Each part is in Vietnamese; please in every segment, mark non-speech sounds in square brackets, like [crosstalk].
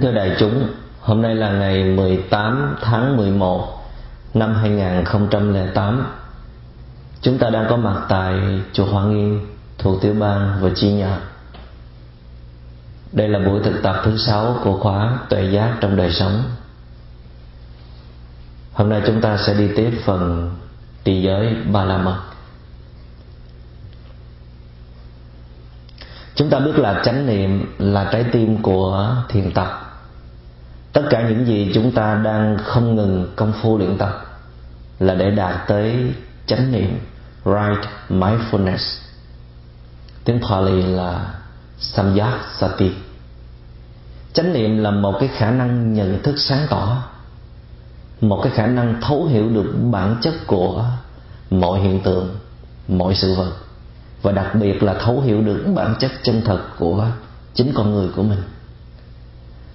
Kính thưa đại chúng, hôm nay là ngày 18 tháng 11 năm 2008. Chúng ta đang có mặt tại chùa Hoa Nghiên thuộc tiểu bang Virginia. Đây là buổi thực tập thứ sáu của khóa tuệ giác trong đời sống. Hôm nay chúng ta sẽ đi tiếp phần trì giới Ba La Mật. Chúng ta biết là chánh niệm là trái tim của thiền tập. Tất cả những gì chúng ta đang không ngừng công phu luyện tập là để đạt tới chánh niệm, right mindfulness. Tiếng Pali là samyak sati chánh niệm là một cái khả năng nhận thức sáng tỏ, một cái khả năng thấu hiểu được bản chất của mọi hiện tượng, mọi sự vật, và đặc biệt là thấu hiểu được bản chất chân thật của chính con người của mình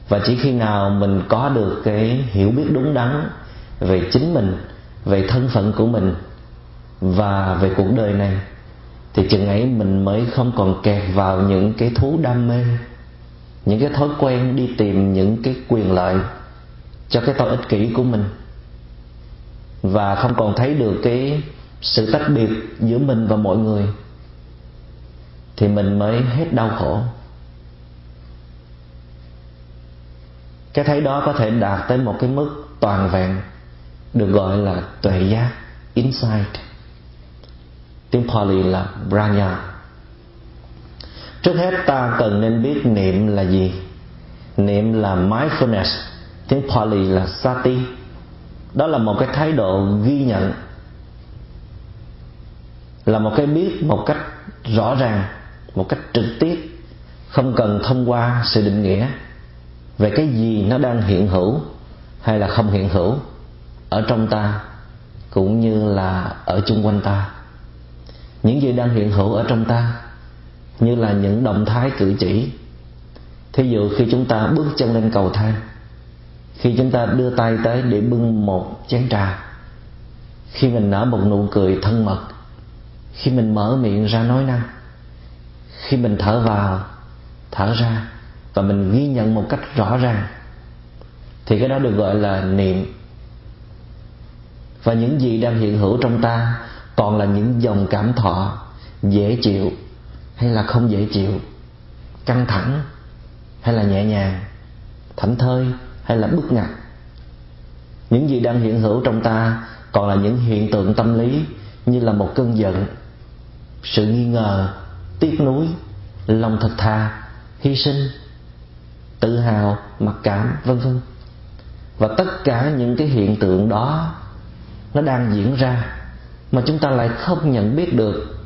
và chỉ khi nào mình có được cái hiểu biết đúng đắn về chính mình, về thân phận của mình và về cuộc đời này, thì chừng ấy mình mới không còn kẹt vào những cái thú đam mê, những cái thói quen đi tìm những cái quyền lợi cho cái tôi ích kỷ của mình. Và không còn thấy được cái sự tách biệt giữa mình và mọi người, thì mình mới hết đau khổ. Cái thấy đó có thể đạt tới một cái mức toàn vẹn, được gọi là tuệ giác, insight. Tiếng Pali là Brahma. Trước hết ta cần nên biết niệm là gì? Niệm là mindfulness, tiếng Pali là sati. Đó là một cái thái độ ghi nhận, là một cái biết một cách rõ ràng, một cách trực tiếp, không cần thông qua sự định nghĩa về cái gì nó đang hiện hữu hay là không hiện hữu ở trong ta cũng như là ở chung quanh ta? Những gì đang hiện hữu ở trong ta như là những động thái cử chỉ. Thí dụ khi chúng ta bước chân lên cầu thang, khi chúng ta đưa tay tới để bưng một chén trà, khi mình nở một nụ cười thân mật, khi mình mở miệng ra nói năng, khi mình thở vào, thở ra và mình ghi nhận một cách rõ ràng, thì cái đó được gọi là niệm. Và những gì đang hiện hữu trong ta còn là những dòng cảm thọ dễ chịu hay là không dễ chịu, căng thẳng hay là nhẹ nhàng, thảnh thơi hay là bức ngặt. Những gì đang hiện hữu trong ta còn là những hiện tượng tâm lý như là một cơn giận, sự nghi ngờ, tiếc nuối, lòng thật thà hy sinh tự hào, mặc cảm, vân vân. Và tất cả những cái hiện tượng đó, nó đang diễn ra mà chúng ta lại không nhận biết được.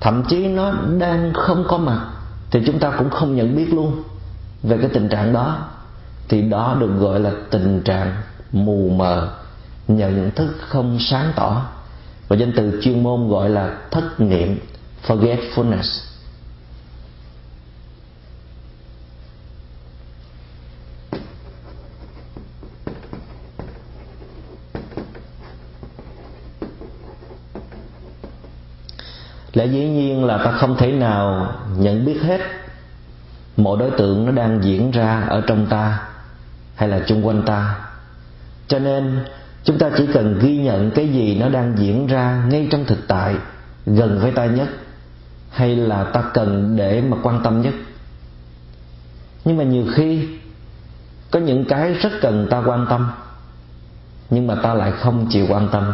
Thậm chí nó đang không có mặt thì chúng ta cũng không nhận biết luôn về cái tình trạng đó. Thì đó được gọi là tình trạng mù mờ, nhận thức không sáng tỏ. Và danh từ chuyên môn gọi là thất niệm, forgetfulness. Lẽ dĩ nhiên là ta không thể nào nhận biết hết mọi đối tượng nó đang diễn ra ở trong ta hay là chung quanh ta. Cho nên, chúng ta chỉ cần ghi nhận cái gì nó đang diễn ra ngay trong thực tại, gần với ta nhất, hay là ta cần để mà quan tâm nhất. Nhưng mà nhiều khi, có những cái rất cần ta quan tâm, nhưng mà ta lại không chịu quan tâm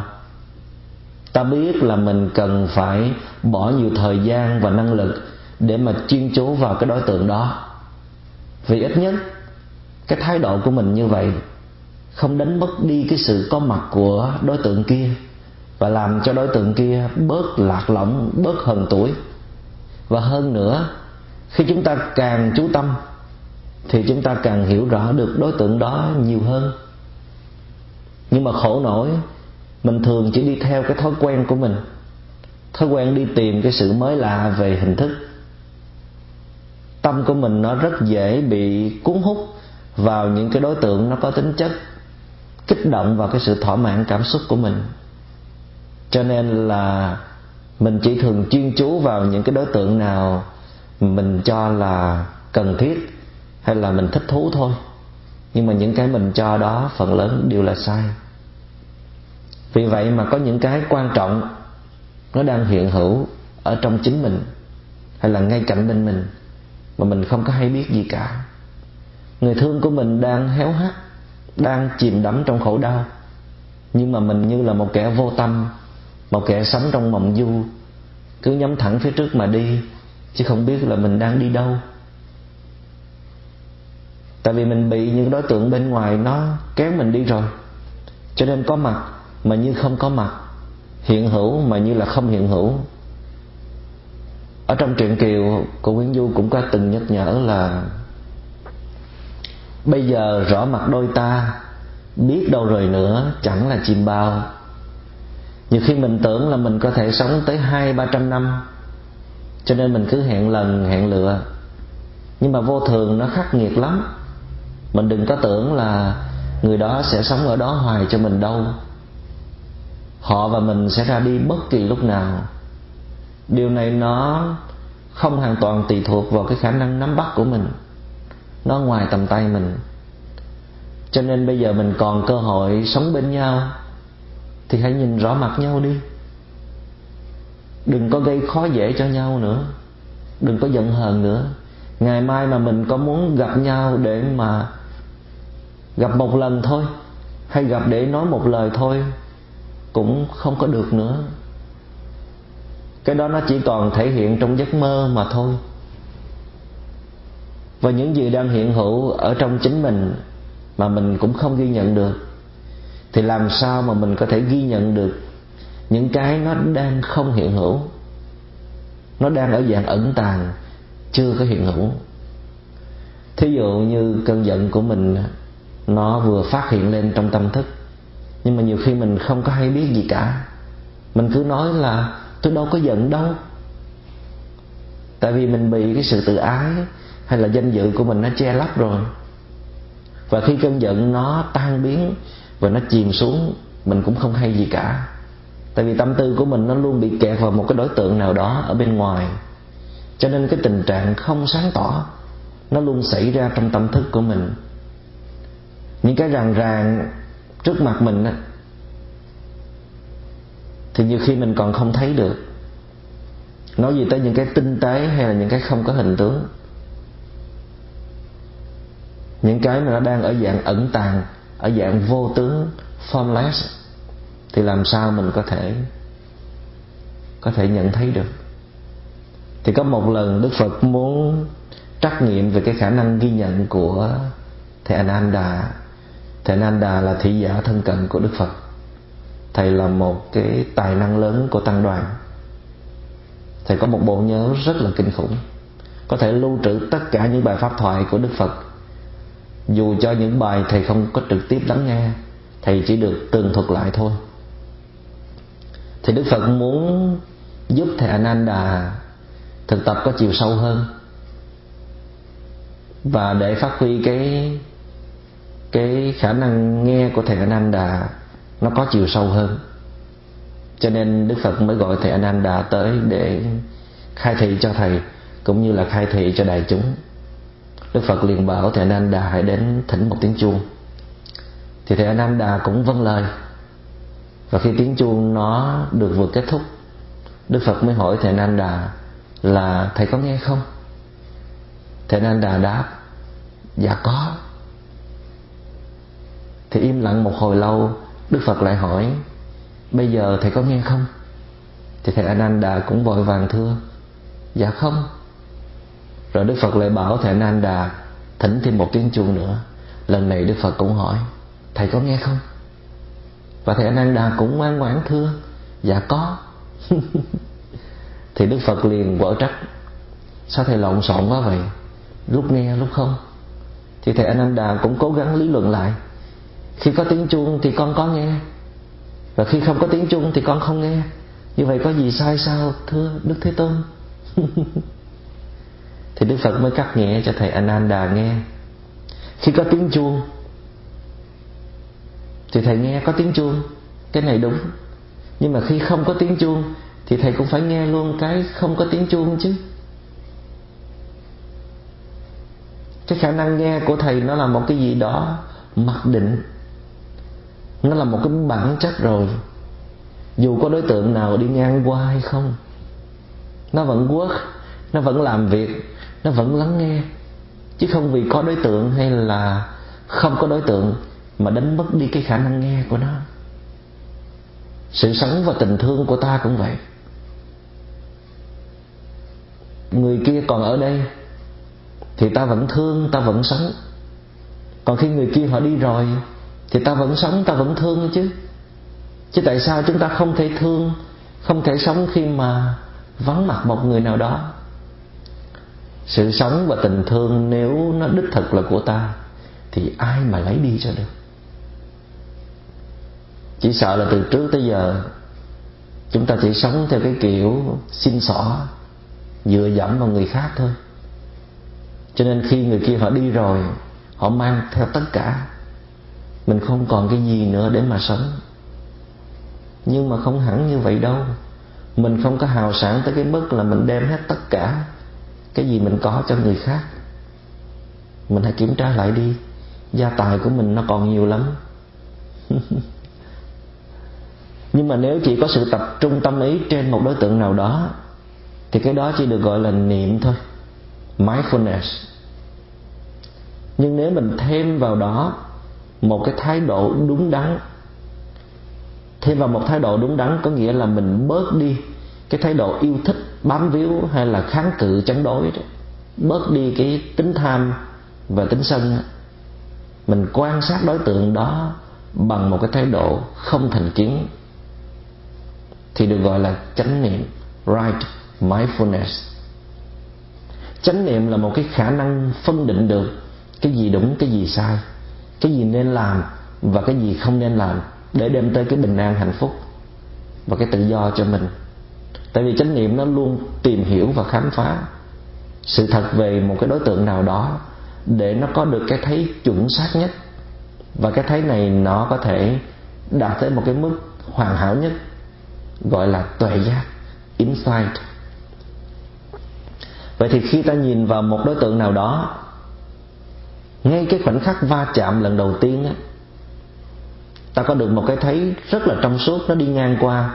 ta biết là mình cần phải bỏ nhiều thời gian và năng lực để mà chuyên chú vào cái đối tượng đó. Vì ít nhất, cái thái độ của mình như vậy không đánh mất đi cái sự có mặt của đối tượng kia và làm cho đối tượng kia bớt lạc lõng, bớt hờn tuổi. Và hơn nữa, khi chúng ta càng chú tâm thì chúng ta càng hiểu rõ được đối tượng đó nhiều hơn. Nhưng mà khổ nổi mình thường chỉ đi theo cái thói quen của mình. Thói quen đi tìm cái sự mới lạ về hình thức. Tâm của mình nó rất dễ bị cuốn hút vào những cái đối tượng nó có tính chất kích động vào cái sự thỏa mãn cảm xúc của mình. Cho nên là mình chỉ thường chuyên chú vào những cái đối tượng nào mình cho là cần thiết hay là mình thích thú thôi. Nhưng mà những cái mình cho đó phần lớn đều là sai vì vậy mà có những cái quan trọng nó đang hiện hữu ở trong chính mình, hay là ngay cạnh bên mình, mà mình không có hay biết gì cả. Người thương của mình đang héo hắt, đang chìm đắm trong khổ đau, nhưng mà mình như là một kẻ vô tâm, một kẻ sống trong mộng du, cứ nhắm thẳng phía trước mà đi, chứ không biết là mình đang đi đâu. Tại vì mình bị những đối tượng bên ngoài nó kéo mình đi rồi, cho nên có mặt mà như không có mặt, hiện hữu mà như là không hiện hữu. Ở trong truyện kiều, cô nguyễn du cũng có từng nhắc nhở là, bây giờ rõ mặt đôi ta, biết đâu rồi nữa, chẳng là chim bao. Nhiều khi mình tưởng là mình có thể sống tới hai, ba trăm năm, cho nên mình cứ hẹn lần, hẹn lựa. Nhưng mà vô thường nó khắc nghiệt lắm. Mình đừng có tưởng là người đó sẽ sống ở đó hoài cho mình đâu họ và mình sẽ ra đi bất kỳ lúc nào. Điều này nó không hoàn toàn tùy thuộc vào cái khả năng nắm bắt của mình. Nó ngoài tầm tay mình. Cho nên bây giờ mình còn cơ hội sống bên nhau, thì hãy nhìn rõ mặt nhau đi. Đừng có gây khó dễ cho nhau nữa. Đừng có giận hờn nữa. Ngày mai mà mình có muốn gặp nhau để mà gặp một lần thôi, hay gặp để nói một lời thôi cũng không có được nữa. Cái đó nó chỉ còn thể hiện trong giấc mơ mà thôi. Và những gì đang hiện hữu ở trong chính mình mà mình cũng không ghi nhận được, thì làm sao mà mình có thể ghi nhận được những cái nó đang không hiện hữu? Nó đang ở dạng ẩn tàng, chưa có hiện hữu. Thí dụ như cơn giận của mình, nó vừa phát hiện lên trong tâm thức nhưng mà nhiều khi mình không có hay biết gì cả. Mình cứ nói là, tôi đâu có giận đâu. Tại vì mình bị cái sự tự ái hay là danh dự của mình nó che lấp rồi. Và khi cơn giận nó tan biến và nó chìm xuống, mình cũng không hay gì cả. Tại vì tâm tư của mình nó luôn bị kẹt vào một cái đối tượng nào đó ở bên ngoài. Cho nên cái tình trạng không sáng tỏ, nó luôn xảy ra trong tâm thức của mình. Những cái ràng ràng trước mặt mình á, thì nhiều khi mình còn không thấy được. Nói gì tới những cái tinh tế hay là những cái không có hình tướng. Những cái mà nó đang ở dạng ẩn tàng, ở dạng vô tướng, formless, thì làm sao mình có thể có thể nhận thấy được? Thì có một lần đức phật muốn trắc nghiệm về cái khả năng ghi nhận của thầy ananda thầy Nanda là thị giả thân cận của đức phật. Thầy là một cái tài năng lớn của tăng đoàn. Thầy có một bộ nhớ rất là kinh khủng. Có thể lưu trữ tất cả những bài pháp thoại của đức phật. Dù cho những bài thầy không có trực tiếp lắng nghe, thầy chỉ được tường thuật lại thôi. Thì đức phật muốn giúp thầy ananda thực tập có chiều sâu hơn và để phát huy cái cái khả năng nghe của thầy ananda nó có chiều sâu hơn. Cho nên đức phật mới gọi thầy ananda tới để khai thị cho thầy, cũng như là khai thị cho đại chúng. Đức phật liền bảo thầy ananda hãy đến thỉnh một tiếng chuông. Thì thầy ananda cũng vâng lời. Và khi tiếng chuông nó được vừa kết thúc, đức phật mới hỏi thầy ananda là thầy có nghe không? Thầy ananda đáp dạ có thì im lặng một hồi lâu, đức phật lại hỏi, bây giờ thầy có nghe không? Thì thầy ananda cũng vội vàng thưa dạ không. Rồi đức phật lại bảo thầy ananda thỉnh thêm một tiếng chuông nữa. Lần này đức phật cũng hỏi, thầy có nghe không? Và thầy ananda cũng ngoan ngoãn thưa dạ có. [laughs] Thì đức phật liền quở trách, sao thầy lộn xộn quá vậy? Lúc nghe lúc không? Thì thầy ananda cũng cố gắng lý luận lại khi có tiếng chuông thì con có nghe. Và khi không có tiếng chuông thì con không nghe. Như vậy có gì sai sao, thưa đức thế tôn? [laughs] Thì đức phật mới cắt nhẹ cho thầy ananda nghe. Khi có tiếng chuông, thì thầy nghe có tiếng chuông. Cái này đúng. Nhưng mà khi không có tiếng chuông, thì thầy cũng phải nghe luôn cái không có tiếng chuông chứ. Cái khả năng nghe của thầy nó là một cái gì đó mặc định nó là một cái bản chất rồi. Dù có đối tượng nào đi ngang qua hay không, nó vẫn work, nó vẫn làm việc, nó vẫn lắng nghe. Chứ không vì có đối tượng hay là không có đối tượng mà đánh mất đi cái khả năng nghe của nó. Sự sống và tình thương của ta cũng vậy. Người kia còn ở đây thì ta vẫn thương, ta vẫn sống. Còn khi người kia họ đi rồi thì ta vẫn sống, ta vẫn thương chứ. Chứ tại sao chúng ta không thể thương, không thể sống khi mà vắng mặt một người nào đó? Sự sống và tình thương nếu nó đích thực là của ta, thì ai mà lấy đi cho được? Chỉ sợ là từ trước tới giờ, chúng ta chỉ sống theo cái kiểu xin xỏ, dựa dẫm vào người khác thôi. Cho nên khi người kia họ đi rồi, họ mang theo tất cả mình không còn cái gì nữa để mà sống. Nhưng mà không hẳn như vậy đâu. Mình không có hào sản tới cái mức là mình đem hết tất cả cái gì mình có cho người khác. Mình hãy kiểm tra lại đi. Gia tài của mình nó còn nhiều lắm. [laughs] Nhưng mà nếu chỉ có sự tập trung tâm ý trên một đối tượng nào đó, thì cái đó chỉ được gọi là niệm thôi. Mindfulness. Nhưng nếu mình thêm vào đó một cái thái độ đúng đắn. Thêm vào một thái độ đúng đắn có nghĩa là mình bớt đi cái thái độ yêu thích, bám víu hay là kháng cự, chống đối đó. Bớt đi cái tính tham và tính sân. Mình quan sát đối tượng đó bằng một cái thái độ không thành kiến. Thì được gọi là chánh niệm, right mindfulness. Chánh niệm là một cái khả năng phân định được cái gì đúng, cái gì sai cái gì nên làm và cái gì không nên làm để đem tới cái bình an hạnh phúc và cái tự do cho mình. Tại vì chánh niệm nó luôn tìm hiểu và khám phá sự thật về một cái đối tượng nào đó để nó có được cái thấy chuẩn xác nhất. Và cái thấy này nó có thể đạt tới một cái mức hoàn hảo nhất, gọi là tuệ giác, insight. Vậy thì khi ta nhìn vào một đối tượng nào đó ngay cái khoảnh khắc va chạm lần đầu tiên á, ta có được một cái thấy rất là trong suốt, nó đi ngang qua.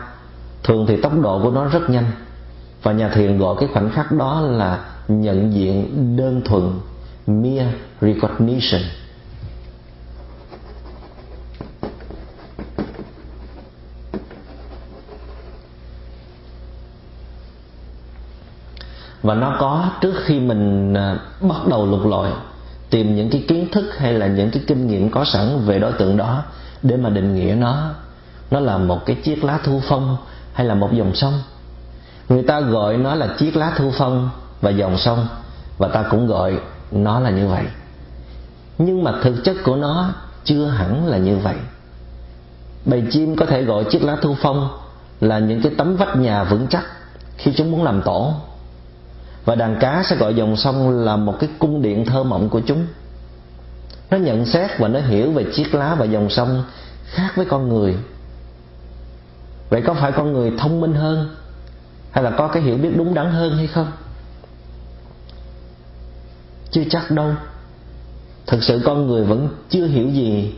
Thường thì tốc độ của nó rất nhanh. Và nhà thiền gọi cái khoảnh khắc đó là nhận diện đơn thuần, mere recognition. Và nó có trước khi mình à, bắt đầu lục lọi tìm những cái kiến thức hay là những cái kinh nghiệm có sẵn về đối tượng đó để mà định nghĩa nó. Nó là một cái chiếc lá thu phong hay là một dòng sông? Người ta gọi nó là chiếc lá thu phong và dòng sông, và ta cũng gọi nó là như vậy. Nhưng mà thực chất của nó chưa hẳn là như vậy. Bầy chim có thể gọi chiếc lá thu phong là những cái tấm vách nhà vững chắc khi chúng muốn làm tổ và đàn cá sẽ gọi dòng sông là một cái cung điện thơ mộng của chúng. Nó nhận xét và nó hiểu về chiếc lá và dòng sông khác với con người. Vậy có phải con người thông minh hơn? Hay là có cái hiểu biết đúng đắn hơn hay không? Chưa chắc đâu. Thực sự con người vẫn chưa hiểu gì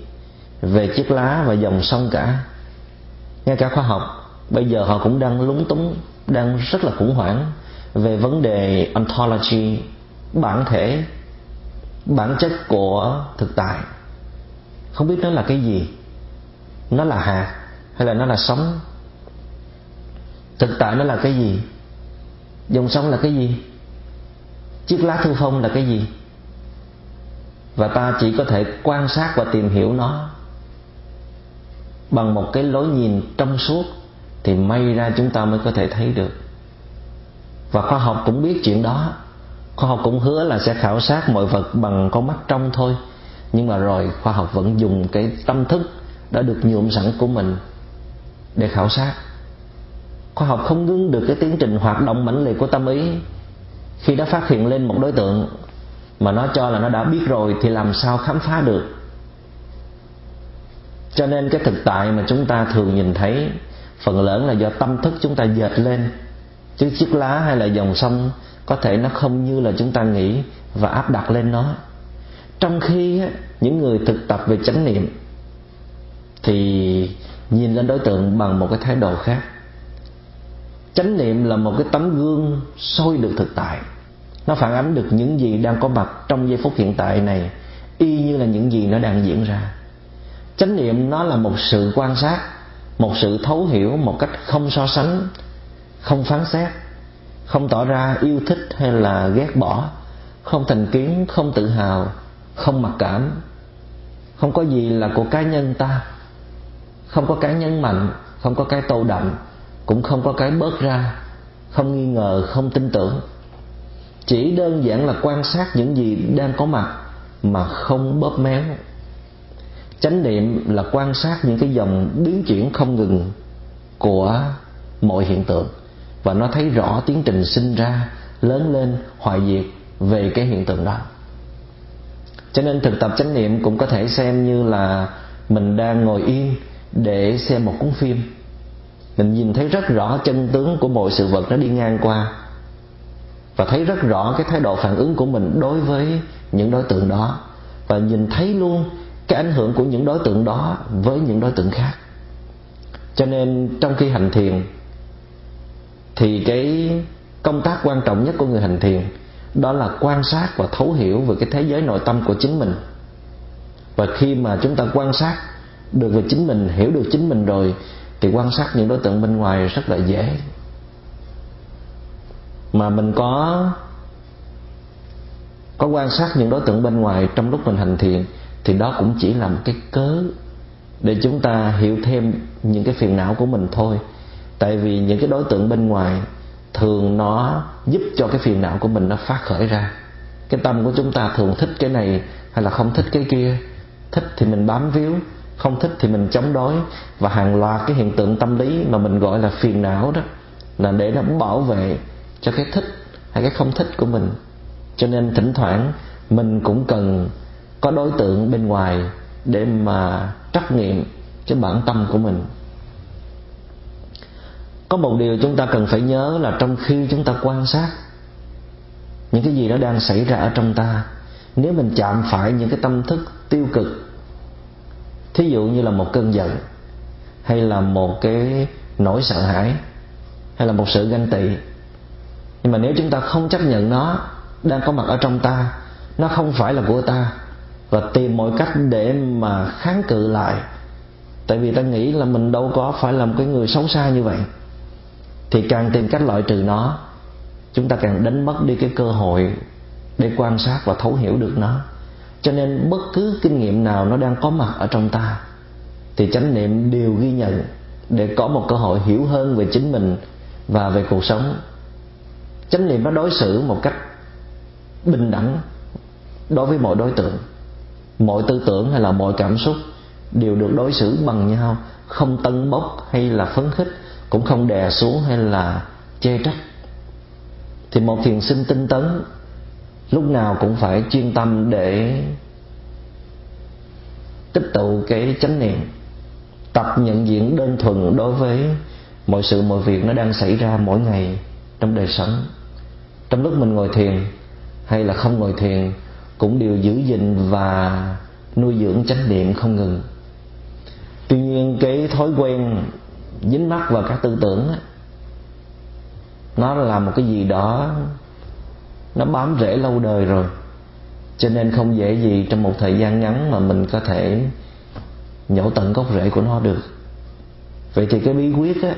về chiếc lá và dòng sông cả. Ngay cả khoa học, bây giờ họ cũng đang lúng túng, đang rất là khủng hoảng về vấn đề ontology, bản thể, bản chất của thực tại. Không biết nó là cái gì? Nó là hạt hay là nó là sống? Thực tại nó là cái gì? Dòng sông là cái gì? Chiếc lá thư phong là cái gì? Và ta chỉ có thể quan sát và tìm hiểu nó bằng một cái lối nhìn trong suốt thì may ra chúng ta mới có thể thấy được và khoa học cũng biết chuyện đó. Khoa học cũng hứa là sẽ khảo sát mọi vật bằng con mắt trong thôi. Nhưng mà rồi, khoa học vẫn dùng cái tâm thức đã được nhuộm sẵn của mình để khảo sát. Khoa học không ngưng được cái tiến trình hoạt động mãnh liệt của tâm ý. Khi đã phát hiện lên một đối tượng mà nó cho là nó đã biết rồi thì làm sao khám phá được? Cho nên cái thực tại mà chúng ta thường nhìn thấy, phần lớn là do tâm thức chúng ta dệt lên chứ chiếc lá hay là dòng sông có thể nó không như là chúng ta nghĩ và áp đặt lên nó. Trong khi những người thực tập về chánh niệm thì nhìn lên đối tượng bằng một cái thái độ khác. Chánh niệm là một cái tấm gương soi được thực tại. Nó phản ánh được những gì đang có mặt trong giây phút hiện tại này, y như là những gì nó đang diễn ra. Chánh niệm nó là một sự quan sát, một sự thấu hiểu một cách không so sánh không phán xét, không tỏ ra yêu thích hay là ghét bỏ, không thành kiến, không tự hào, không mặc cảm. Không có gì là của cá nhân ta. Không có cái nhân mạnh, không có cái tô đậm, cũng không có cái bớt ra, không nghi ngờ, không tin tưởng. Chỉ đơn giản là quan sát những gì đang có mặt mà không bóp méo. Chánh niệm là quan sát những cái dòng biến chuyển không ngừng của mọi hiện tượng và nó thấy rõ tiến trình sinh ra, lớn lên hoại diệt về cái hiện tượng đó. Cho nên thực tập chánh niệm cũng có thể xem như là mình đang ngồi yên để xem một cuốn phim. Mình nhìn thấy rất rõ chân tướng của mọi sự vật nó đi ngang qua và thấy rất rõ cái thái độ phản ứng của mình đối với những đối tượng đó và nhìn thấy luôn cái ảnh hưởng của những đối tượng đó với những đối tượng khác. Cho nên trong khi hành thiền thì cái công tác quan trọng nhất của người hành thiền, đó là quan sát và thấu hiểu về cái thế giới nội tâm của chính mình. Và khi mà chúng ta quan sát được về chính mình, hiểu được chính mình rồi, thì quan sát những đối tượng bên ngoài rất là dễ. Mà mình có có quan sát những đối tượng bên ngoài trong lúc mình hành thiền, thì đó cũng chỉ là một cái cớ để chúng ta hiểu thêm những cái phiền não của mình thôi tại vì những cái đối tượng bên ngoài thường nó giúp cho cái phiền não của mình nó phát khởi ra. Cái tâm của chúng ta thường thích cái này hay là không thích cái kia? Thích thì mình bám víu, không thích thì mình chống đối. Và hàng loạt cái hiện tượng tâm lý mà mình gọi là phiền não đó là để nó bảo vệ cho cái thích hay cái không thích của mình. Cho nên thỉnh thoảng mình cũng cần có đối tượng bên ngoài để mà trắc nghiệm cái bản tâm của mình có một điều chúng ta cần phải nhớ là trong khi chúng ta quan sát, những cái gì nó đang xảy ra ở trong ta, nếu mình chạm phải những cái tâm thức tiêu cực, thí dụ như là một cơn giận, hay là một cái nỗi sợ hãi, hay là một sự ganh tị, nhưng mà nếu chúng ta không chấp nhận nó đang có mặt ở trong ta, nó không phải là của ta, và tìm mọi cách để mà kháng cự lại, tại vì ta nghĩ là mình đâu có phải là một cái người xấu xa như vậy thì càng tìm cách loại trừ nó, chúng ta càng đánh mất đi cái cơ hội để quan sát và thấu hiểu được nó. Cho nên bất cứ kinh nghiệm nào nó đang có mặt ở trong ta, thì chánh niệm đều ghi nhận để có một cơ hội hiểu hơn về chính mình và về cuộc sống. Chánh niệm nó đối xử một cách bình đẳng đối với mọi đối tượng. Mọi tư tưởng hay là mọi cảm xúc đều được đối xử bằng nhau, không tân bốc hay là phấn khích cũng không đè xuống hay là chê trách. Thì một thiền sinh tinh tấn lúc nào cũng phải chuyên tâm để tích tụ cái chánh niệm, tập nhận diện đơn thuần đối với mọi sự, mọi việc nó đang xảy ra mỗi ngày trong đời sống. Trong lúc mình ngồi thiền hay là không ngồi thiền cũng đều giữ gìn và nuôi dưỡng chánh niệm không ngừng. Tuy nhiên cái thói quen dính mắc vào các tư tưởng nó là một cái gì đó, nó bám rễ lâu đời rồi. Cho nên không dễ gì trong một thời gian ngắn mà mình có thể nhổ tận gốc rễ của nó được. Vậy thì cái bí quyết á,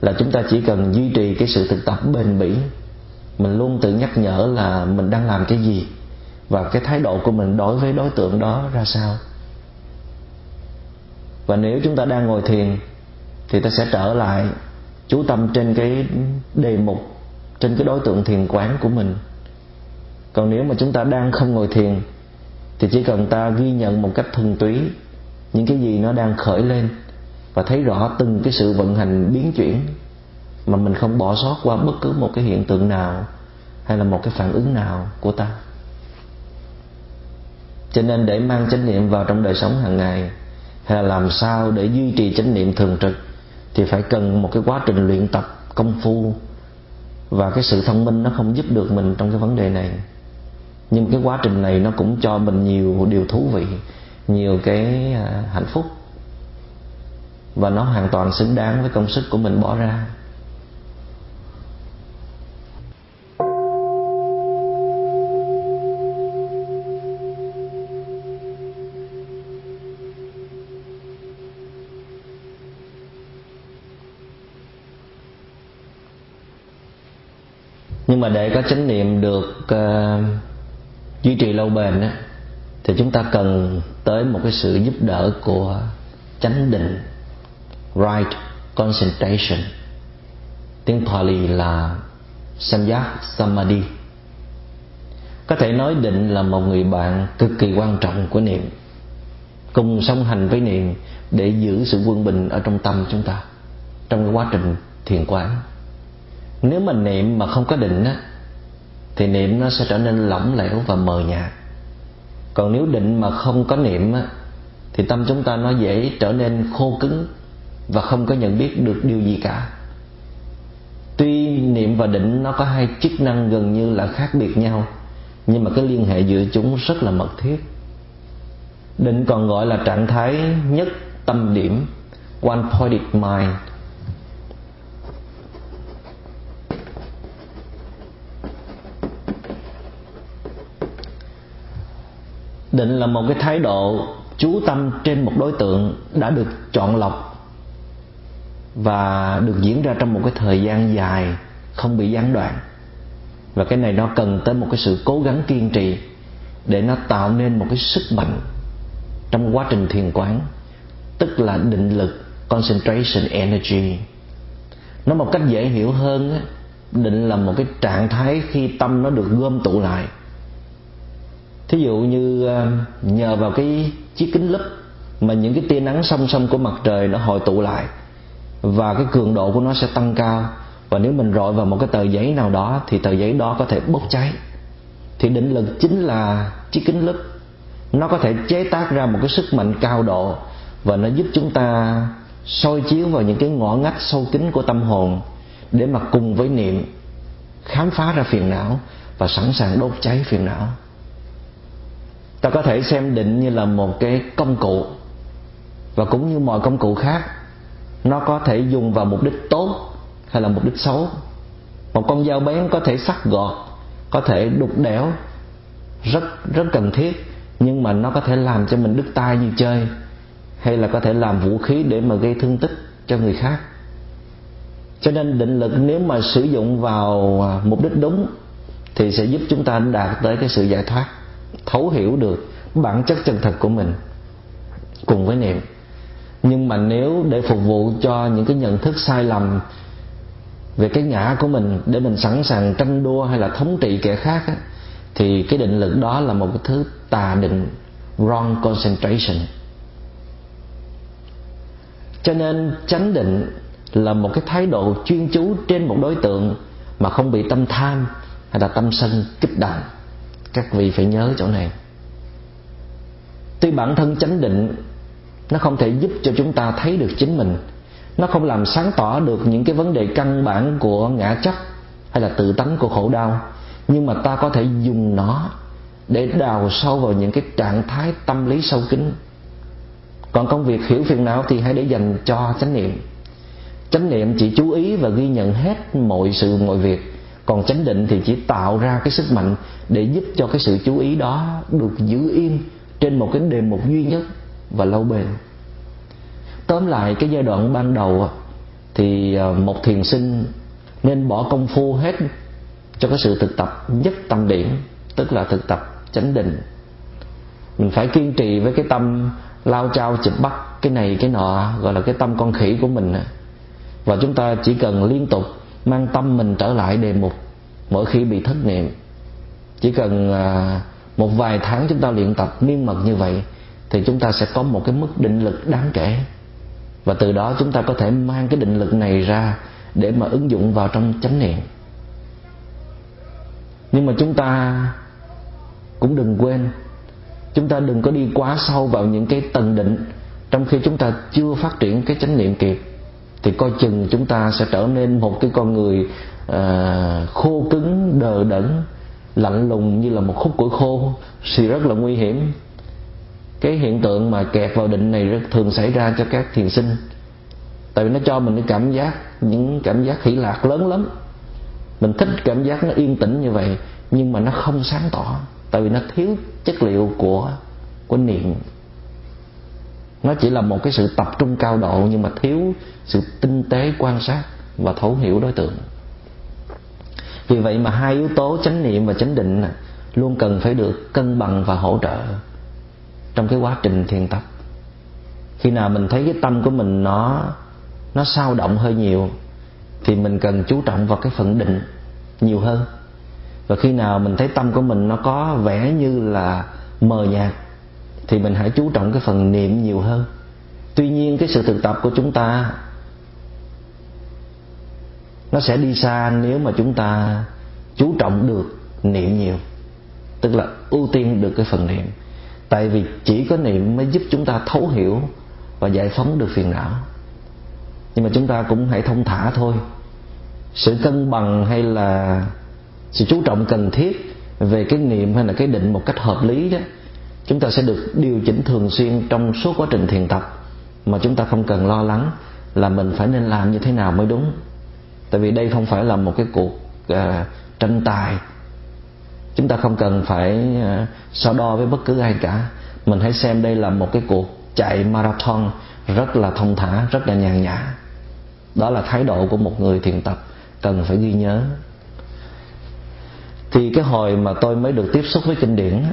là chúng ta chỉ cần duy trì cái sự thực tập bền bỉ. Mình luôn tự nhắc nhở là mình đang làm cái gì và cái thái độ của mình đối với đối tượng đó ra sao. Và nếu chúng ta đang ngồi thiền thì ta sẽ trở lại chú tâm trên cái đề mục, trên cái đối tượng thiền quán của mình. Còn nếu mà chúng ta đang không ngồi thiền, thì chỉ cần ta ghi nhận một cách thuần túy những cái gì nó đang khởi lên và thấy rõ từng cái sự vận hành biến chuyển mà mình không bỏ sót qua bất cứ một cái hiện tượng nào hay là một cái phản ứng nào của ta. Cho nên để mang chánh niệm vào trong đời sống hàng ngày hay là làm sao để duy trì chánh niệm thường trực thì phải cần một cái quá trình luyện tập công phu. Và cái sự thông minh nó không giúp được mình trong cái vấn đề này. Nhưng cái quá trình này nó cũng cho mình nhiều điều thú vị, nhiều cái à, hạnh phúc. Và nó hoàn toàn xứng đáng với công sức của mình bỏ ra. Nhưng mà để có chánh niệm được uh, duy trì lâu bền á, thì chúng ta cần tới một cái sự giúp đỡ của chánh định right concentration. Tiếng Pali là Samyak Samadhi. Có thể nói định là một người bạn cực kỳ quan trọng của niệm. Cùng song hành với niệm để giữ sự quân bình ở trong tâm chúng ta trong cái quá trình thiền quán nếu mà niệm mà không có định á, thì niệm nó sẽ trở nên lỏng lẻo và mờ nhạt. Còn nếu định mà không có niệm á, thì tâm chúng ta nó dễ trở nên khô cứng và không có nhận biết được điều gì cả. Tuy niệm và định nó có hai chức năng gần như là khác biệt nhau, nhưng mà cái liên hệ giữa chúng rất là mật thiết. Định còn gọi là trạng thái nhất tâm điểm, one pointed mind định là một cái thái độ chú tâm trên một đối tượng đã được chọn lọc và được diễn ra trong một cái thời gian dài không bị gián đoạn. Và cái này nó cần tới một cái sự cố gắng kiên trì để nó tạo nên một cái sức mạnh trong quá trình thiền quán, tức là định lực, concentration energy. Nó một cách dễ hiểu hơn định là một cái trạng thái khi tâm nó được gom tụ lại thí dụ như ờ, nhờ vào cái chiếc kính lúp mà những cái tia nắng song song của mặt trời nó hội tụ lại và cái cường độ của nó sẽ tăng cao. Và nếu mình rọi vào một cái tờ giấy nào đó thì tờ giấy đó có thể bốc cháy. Thì định lực chính là chiếc kính lúp. Nó có thể chế tác ra một cái sức mạnh cao độ và nó giúp chúng ta soi chiếu vào những cái ngõ ngách sâu kín của tâm hồn để mà cùng với niệm, khám phá ra phiền não và sẵn sàng đốt cháy phiền não ta có thể xem định như là một cái công cụ. Và cũng như mọi công cụ khác, nó có thể dùng vào mục đích tốt hay là mục đích xấu. Một con dao bén có thể sắc gọt, có thể đục đẽo, rất rất cần thiết, nhưng mà nó có thể làm cho mình đứt tay như chơi, hay là có thể làm vũ khí để mà gây thương tích cho người khác. Cho nên định lực nếu mà sử dụng vào à, mục đích đúng thì sẽ giúp chúng ta đạt tới cái sự giải thoát thấu hiểu được bản chất chân thật của mình cùng với niệm. Nhưng mà nếu để phục vụ cho những cái nhận thức sai lầm về cái ngã của mình để mình sẵn sàng tranh đua hay là thống trị kẻ khác á, thì cái định lực đó là một cái thứ tà định wrong concentration. Cho nên chánh định là một cái thái độ chuyên chú trên một đối tượng mà không bị tâm tham hay là tâm sân kích động các vị phải nhớ chỗ này. Tuy bản thân chánh định, nó không thể giúp cho chúng ta thấy được chính mình. Nó không làm sáng tỏ được những cái vấn đề căn bản của ngã chấp hay là tự tánh của khổ đau. Nhưng mà ta có thể dùng nó để đào sâu vào những cái trạng thái tâm lý sâu kín. Còn công việc hiểu phiền não thì hãy để dành cho chánh niệm. Chánh niệm chỉ chú ý và ghi nhận hết mọi sự, mọi việc còn chánh định thì chỉ tạo ra cái sức mạnh để giúp cho cái sự chú ý đó được giữ yên trên một cái đề mục duy nhất và lâu bền. Tóm lại, cái giai đoạn ban đầu thì ờ, một thiền sinh nên bỏ công phu hết cho cái sự thực tập nhất tâm điển, tức là thực tập chánh định. Mình phải kiên trì với cái tâm lao trao chụp bắt cái này cái nọ, gọi là cái tâm con khỉ của mình và chúng ta chỉ cần liên tục mang tâm mình trở lại đề mục mỗi khi bị thất niệm. Chỉ cần à, một vài tháng chúng ta luyện tập miên mật như vậy, thì chúng ta sẽ có một cái mức định lực đáng kể. Và từ đó chúng ta có thể mang cái định lực này ra để mà ứng dụng vào trong chánh niệm. Nhưng mà chúng ta cũng đừng quên, chúng ta đừng có đi quá sâu vào những cái tầng định trong khi chúng ta chưa phát triển cái chánh niệm kịp thì coi chừng chúng ta sẽ trở nên một cái con người à, khô cứng đờ đẫn lạnh lùng như là một khúc củi khô thì rất là nguy hiểm. Cái hiện tượng mà kẹt vào định này rất thường xảy ra cho các thiền sinh tại vì nó cho mình cái cảm giác những cảm giác hỷ lạc lớn lắm. Mình thích cảm giác nó yên tĩnh như vậy nhưng mà nó không sáng tỏ tại vì nó thiếu chất liệu của của niệm nó chỉ là một cái sự tập trung cao độ nhưng mà thiếu sự tinh tế quan sát và thấu hiểu đối tượng. Vì vậy mà hai yếu tố chánh niệm và chánh định luôn cần phải được cân bằng và hỗ trợ trong cái quá trình thiền tập. Khi nào mình thấy cái tâm của mình nó nó sao động hơi nhiều, thì mình cần chú trọng vào cái phần định nhiều hơn. Và khi nào mình thấy tâm của mình nó có vẻ như là mờ nhạt thì mình hãy chú trọng cái phần niệm nhiều hơn. Tuy nhiên cái sự thực tập của chúng ta, nó sẽ đi xa nếu mà chúng ta chú trọng được niệm nhiều. Tức là ưu tiên được cái phần niệm. Tại vì chỉ có niệm mới giúp chúng ta thấu hiểu và giải phóng được phiền não. Nhưng mà chúng ta cũng hãy thông thả thôi. Sự cân bằng hay là sự chú trọng cần thiết về cái niệm hay là cái định một cách hợp lý đó chúng ta sẽ được điều chỉnh thường xuyên trong suốt quá trình thiền tập. Mà chúng ta không cần lo lắng là mình phải nên làm như thế nào mới đúng. Tại vì đây không phải là một cái cuộc uh, tranh tài. Chúng ta không cần phải uh, so đo với bất cứ ai cả. Mình hãy xem đây là một cái cuộc chạy marathon rất là thông thả rất là nhàn nhã. Đó là thái độ của một người thiền tập cần phải ghi nhớ. Thì cái hồi mà tôi mới được tiếp xúc với kinh điển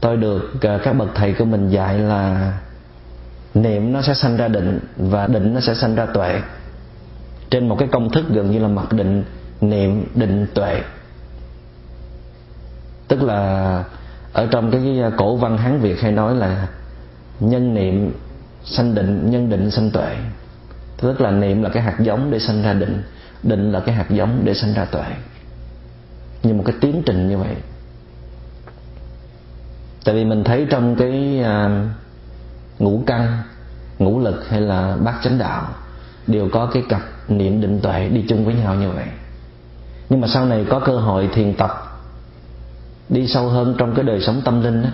tôi được ờ, các bậc thầy của mình dạy là niệm nó sẽ sanh ra định và định nó sẽ sanh ra tuệ. Trên một cái công thức gần như là mặc định niệm định tuệ. Tức là ở trong cái ờ, cổ văn hán việt hay nói là nhân niệm sanh định, nhân định sanh tuệ. Tức là niệm là cái hạt giống để sanh ra định định là cái hạt giống để sanh ra tuệ. Như một cái tiến trình như vậy tại vì mình thấy trong cái à, ngũ căn ngũ lực hay là bát chánh đạo đều có cái cặp niệm định tuệ đi chung với nhau như vậy. Nhưng mà sau này có cơ hội thiền tập đi sâu hơn trong cái đời sống tâm linh đó,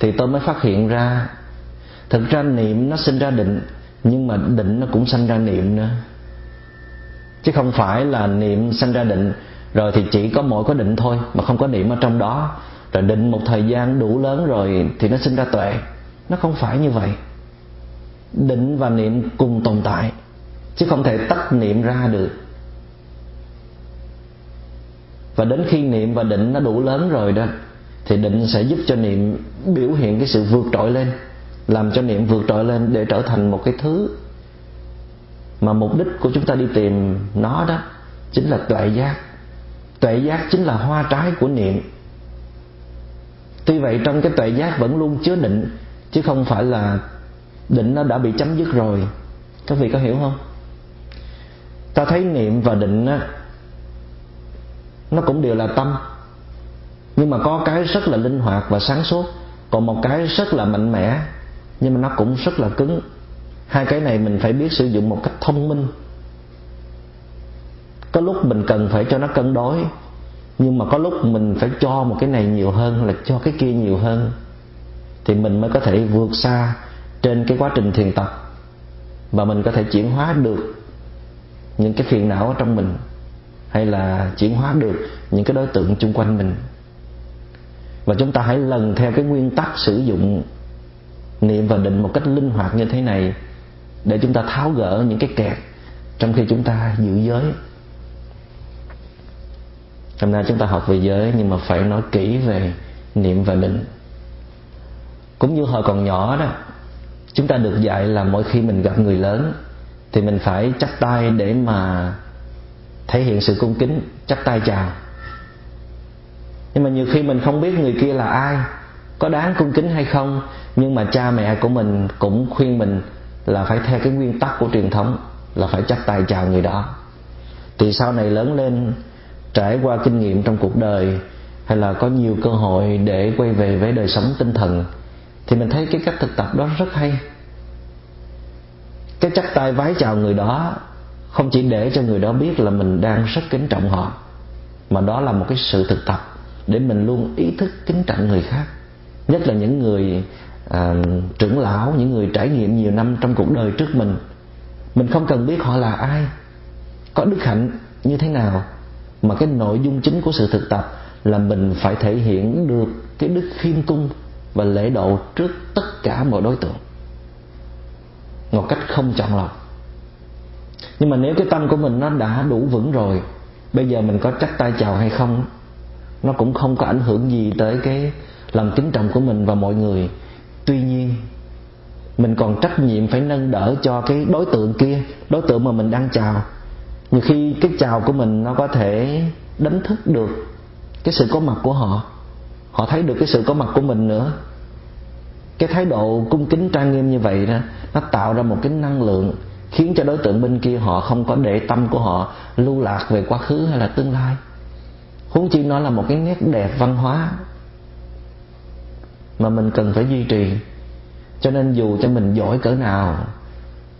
thì tôi mới phát hiện ra thực ra niệm nó sinh ra định nhưng mà định nó cũng sanh ra niệm nữa. Chứ không phải là niệm sanh ra định rồi thì chỉ có mỗi có định thôi mà không có niệm ở trong đó rồi định một thời gian đủ lớn rồi thì nó sinh ra tuệ. Nó không phải như vậy. Định và niệm cùng tồn tại, chứ không thể tách niệm ra được. Và đến khi niệm và định nó đủ lớn rồi đó, thì định sẽ giúp cho niệm biểu hiện cái sự vượt trội lên, làm cho niệm vượt trội lên để trở thành một cái thứ mà mục đích của chúng ta đi tìm nó đó chính là tuệ giác. Tuệ giác chính là hoa trái của niệm tuy vậy trong cái tuệ giác vẫn luôn chứa định chứ không phải là định nó đã bị chấm dứt rồi. Các vị có hiểu không? Ta thấy niệm và định á, nó cũng đều là tâm. Nhưng mà có cái rất là linh hoạt và sáng suốt, còn một cái rất là mạnh mẽ, nhưng mà nó cũng rất là cứng. Hai cái này mình phải biết sử dụng một cách thông minh. Có lúc mình cần phải cho nó cân đối nhưng mà có lúc mình phải cho một cái này nhiều hơn là cho cái kia nhiều hơn thì mình mới có thể vượt xa trên cái quá trình thiền tập. Và mình có thể chuyển hóa được những cái phiền não ở trong mình hay là chuyển hóa được những cái đối tượng chung quanh mình. Và chúng ta hãy lần theo cái nguyên tắc sử dụng niệm và định một cách linh hoạt như thế này để chúng ta tháo gỡ những cái kẹt trong khi chúng ta giữ giới hôm nay chúng ta học về giới, nhưng mà phải nói kỹ về niệm và định. Cũng như hồi còn nhỏ đó, chúng ta được dạy là mỗi khi mình gặp người lớn, thì mình phải chắp tay để mà thể hiện sự cung kính, chắp tay chào. Nhưng mà nhiều khi mình không biết người kia là ai, có đáng cung kính hay không, nhưng mà cha mẹ của mình cũng khuyên mình là phải theo cái nguyên tắc của truyền thống, là phải chắp tay chào người đó. Thì sau này lớn lên trải qua kinh nghiệm trong cuộc đời hay là có nhiều cơ hội để quay về với đời sống tinh thần thì mình thấy cái cách thực tập đó rất hay. Cái chắc tay vái chào người đó không chỉ để cho người đó biết là mình đang rất kính trọng họ mà đó là một cái sự thực tập để mình luôn ý thức kính trọng người khác. Nhất là những người à, trưởng lão những người trải nghiệm nhiều năm trong cuộc đời trước mình. Mình không cần biết họ là ai có đức hạnh như thế nào mà cái nội dung chính của sự thực tập là mình phải thể hiện được cái đức khiêm cung và lễ độ trước tất cả mọi đối tượng một cách không chọn lọc. Nhưng mà nếu cái tâm của mình nó đã đủ vững rồi, bây giờ mình có chắc tay chào hay không, nó cũng không có ảnh hưởng gì tới cái lòng kính trọng của mình và mọi người. Tuy nhiên, mình còn trách nhiệm phải nâng đỡ cho cái đối tượng kia, đối tượng mà mình đang chào nhiều khi cái chào của mình nó có thể đánh thức được cái sự có mặt của họ họ thấy được cái sự có mặt của mình nữa. Cái thái độ cung kính trang nghiêm như vậy đó, nó tạo ra một cái năng lượng khiến cho đối tượng bên kia họ không có để tâm của họ lưu lạc về quá khứ hay là tương lai. Huống chi nó là một cái nét đẹp văn hóa mà mình cần phải duy trì. Cho nên dù cho mình giỏi cỡ nào,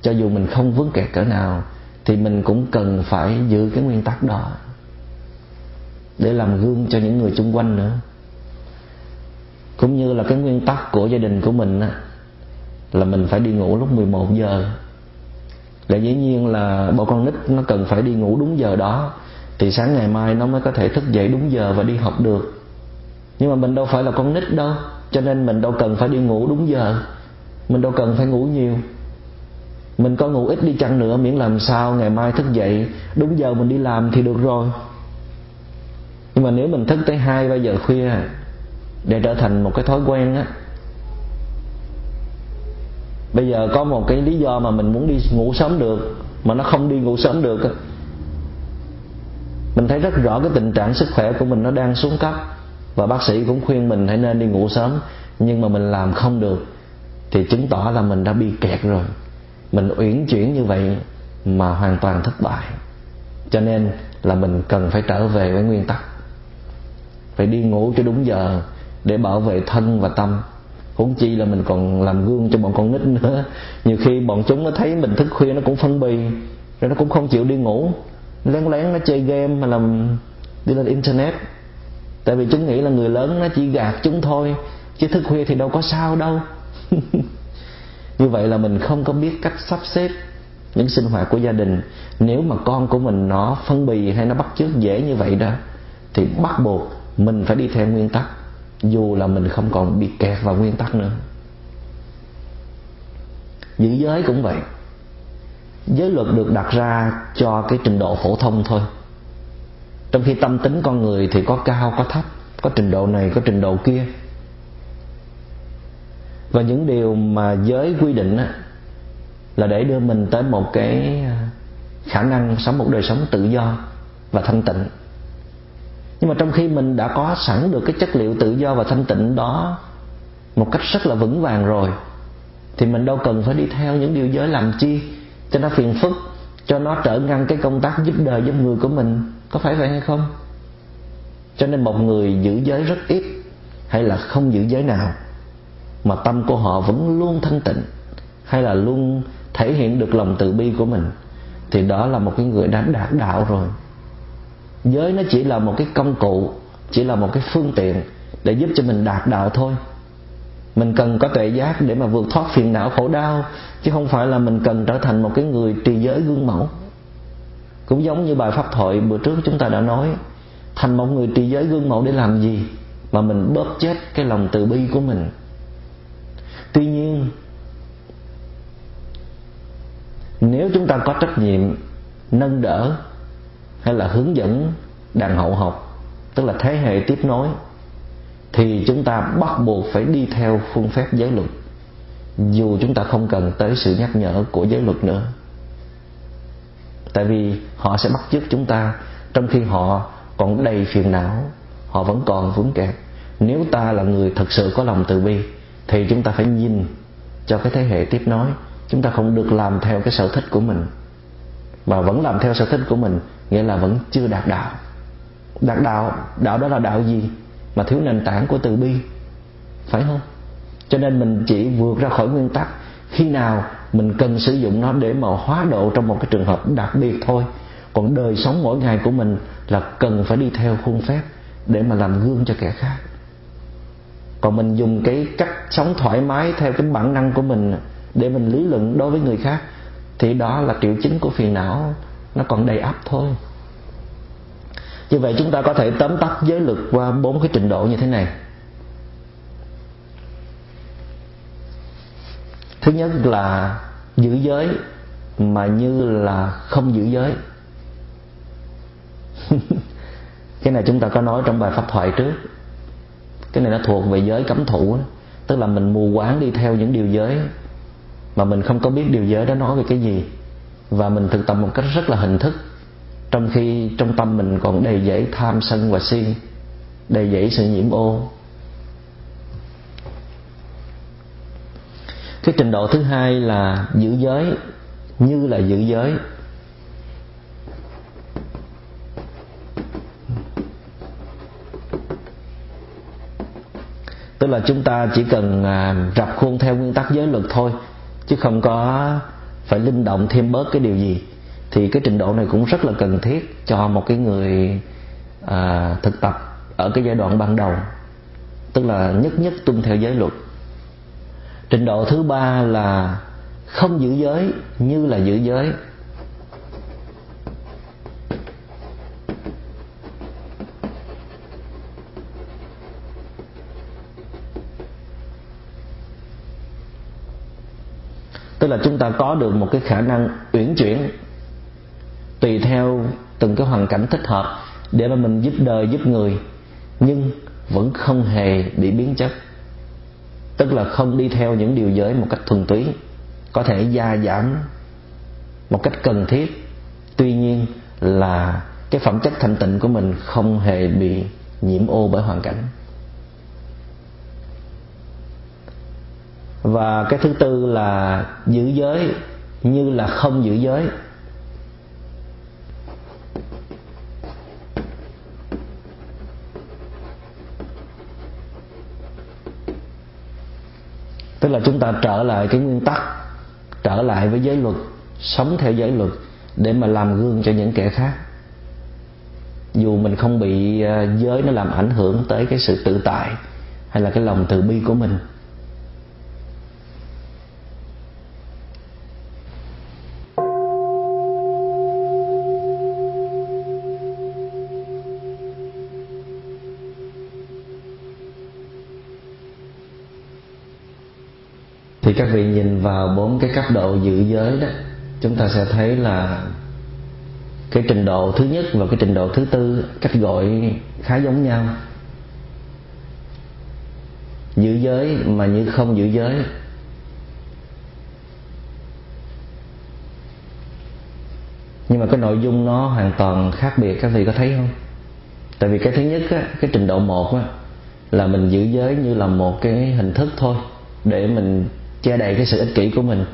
cho dù mình không vướng kẹt cỡ nào thì mình cũng cần phải giữ cái nguyên tắc đó để làm gương cho những người xung quanh nữa. Cũng như là cái nguyên tắc của gia đình của mình á, là mình phải đi ngủ lúc 11 giờ. Là dĩ nhiên là bọn con nít nó cần phải đi ngủ đúng giờ đó thì sáng ngày mai nó mới có thể thức dậy đúng giờ và đi học được. Nhưng mà mình đâu phải là con nít đâu cho nên mình đâu cần phải đi ngủ đúng giờ. Mình đâu cần phải ngủ nhiều mình có ngủ ít đi chăng nữa, miễn làm sao ngày mai thức dậy. Đúng giờ mình đi làm thì được rồi. Nhưng mà nếu mình thức tới hai, ba giờ khuya để trở thành một cái thói quen á, bây giờ có một cái lý do mà mình muốn đi ngủ sớm được, mà nó không đi ngủ sớm được mình thấy rất rõ cái tình trạng sức khỏe của mình nó đang xuống cấp. Và bác sĩ cũng khuyên mình hãy nên đi ngủ sớm, nhưng mà mình làm không được thì chứng tỏ là mình đã bị kẹt rồi mình uyển chuyển như vậy mà hoàn toàn thất bại. Cho nên là mình cần phải trở về với nguyên tắc. Phải đi ngủ cho đúng giờ để bảo vệ thân và tâm. Huống chi là mình còn làm gương cho bọn con nít nữa. Nhiều khi bọn chúng nó thấy mình thức khuya nó cũng phân bì, rồi nó cũng không chịu đi ngủ. Lén lén nó chơi game mà làm đi lên internet. Tại vì chúng nghĩ là người lớn nó chỉ gạt chúng thôi, chứ thức khuya thì đâu có sao đâu. [laughs] như vậy là mình không có biết cách sắp xếp những sinh hoạt của gia đình. Nếu mà con của mình nó phân bì hay nó bắt chước dễ như vậy đó, thì bắt buộc mình phải đi theo nguyên tắc, dù là mình không còn bị kẹt vào nguyên tắc nữa. Giữ giới cũng vậy. Giới luật được đặt ra cho cái trình độ phổ thông thôi. Trong khi tâm tính con người thì có cao, có thấp, có trình độ này, có trình độ kia và những điều mà giới quy định á, là để đưa mình tới một cái à, khả năng sống một đời sống tự do và thanh tịnh. Nhưng mà trong khi mình đã có sẵn được cái chất liệu tự do và thanh tịnh đó một cách rất là vững vàng rồi thì mình đâu cần phải đi theo những điều giới làm chi cho nó phiền phức cho nó trở ngăn cái công tác giúp đời giúp người của mình. Có phải vậy hay không? Cho nên một người giữ giới rất ít hay là không giữ giới nào? Mà tâm của họ vẫn luôn thanh tịnh, hay là luôn thể hiện được lòng từ bi của mình, thì đó là một cái người đã đạt đạo rồi. Giới nó chỉ là một cái công cụ, chỉ là một cái phương tiện để giúp cho mình đạt đạo thôi. Mình cần có tuệ giác để mà vượt thoát phiền não khổ đau, chứ không phải là mình cần trở thành một cái người trì giới gương mẫu. Cũng giống như bài pháp thoại bữa trước chúng ta đã nói, thành một người trì giới gương mẫu để làm gì mà mình bóp chết cái lòng từ bi của mình tuy nhiên, nếu chúng ta có trách nhiệm nâng đỡ hay là hướng dẫn đàn hậu học, tức là thế hệ tiếp nối, thì chúng ta bắt buộc phải đi theo phương pháp giới luật, dù chúng ta không cần tới sự nhắc nhở của giới luật nữa. Tại vì họ sẽ bắt chước chúng ta trong khi họ còn đầy phiền não, họ vẫn còn vướng kẹt. Nếu ta là người thật sự có lòng từ bi thì chúng ta phải nhìn cho cái thế hệ tiếp nối. Chúng ta không được làm theo cái sở thích của mình. Mà vẫn làm theo sở thích của mình nghĩa là vẫn chưa đạt đạo. Đạt đạo đạo đó là đạo gì? Mà thiếu nền tảng của từ bi. Phải không? Cho nên mình chỉ vượt ra khỏi nguyên tắc khi nào mình cần sử dụng nó để mà hóa độ trong một cái trường hợp đặc biệt thôi. Còn đời sống mỗi ngày của mình là cần phải đi theo khuôn phép để mà làm gương cho kẻ khác còn mình dùng cái cách sống thoải mái theo cái bản năng của mình để mình lý luận đối với người khác, thì đó là triệu chứng của phiền não. Nó còn đầy ắp thôi. Như vậy chúng ta có thể tóm tắt giới luật qua bốn cái trình độ như thế này. Thứ nhất là giữ giới, mà như là không giữ giới. [laughs] Cái này chúng ta có nói trong bài pháp thoại trước cái này nó thuộc về giới cấm thủ đó. tức là mình mù quáng đi theo những điều giới mà mình không có biết điều giới đó nói về cái gì. Và mình thực tập một cách rất là hình thức. Trong khi trong tâm mình còn đầy dẫy tham sân và si, đầy dẫy sự nhiễm ô. Cái trình độ thứ hai là giữ giới, như là giữ giới. Tức là chúng ta chỉ cần à, rập khuôn theo nguyên tắc giới luật thôi chứ không có phải linh động thêm bớt cái điều gì. Thì cái trình độ này cũng rất là cần thiết cho một cái người à, thực tập ở cái giai đoạn ban đầu. Tức là nhất nhất tuân theo giới luật. Trình độ thứ ba là không giữ giới như là giữ giới. Tức là chúng ta có được một cái khả năng uyển chuyển tùy theo từng cái hoàn cảnh thích hợp để mà mình giúp đời, giúp người, nhưng vẫn không hề bị biến chất. Tức là không đi theo những điều giới một cách thuần túy, có thể gia giảm một cách cần thiết. Tuy nhiên là cái phẩm chất thanh tịnh của mình không hề bị nhiễm ô bởi hoàn cảnh. Và cái thứ tư là giữ giới, như là không giữ giới. Tức là chúng ta trở lại cái nguyên tắc, trở lại với giới luật, sống theo giới luật để mà làm gương cho những kẻ khác. Dù mình không bị ờ, giới nó làm ảnh hưởng tới cái sự tự tại hay là cái lòng từ bi của mình. Thì các vị nhìn vào bốn cái cấp độ giữ giới đó chúng ta sẽ thấy là cái trình độ thứ nhất và cái trình độ thứ tư cách gọi khá giống nhau. Giữ giới mà như không giữ giới. Nhưng mà cái nội dung nó hoàn toàn khác biệt các vị có thấy không? Tại vì cái thứ nhất á, cái trình độ một á, là mình giữ giới như là một cái hình thức thôi để mình che đậy cái sự ích kỷ của mình,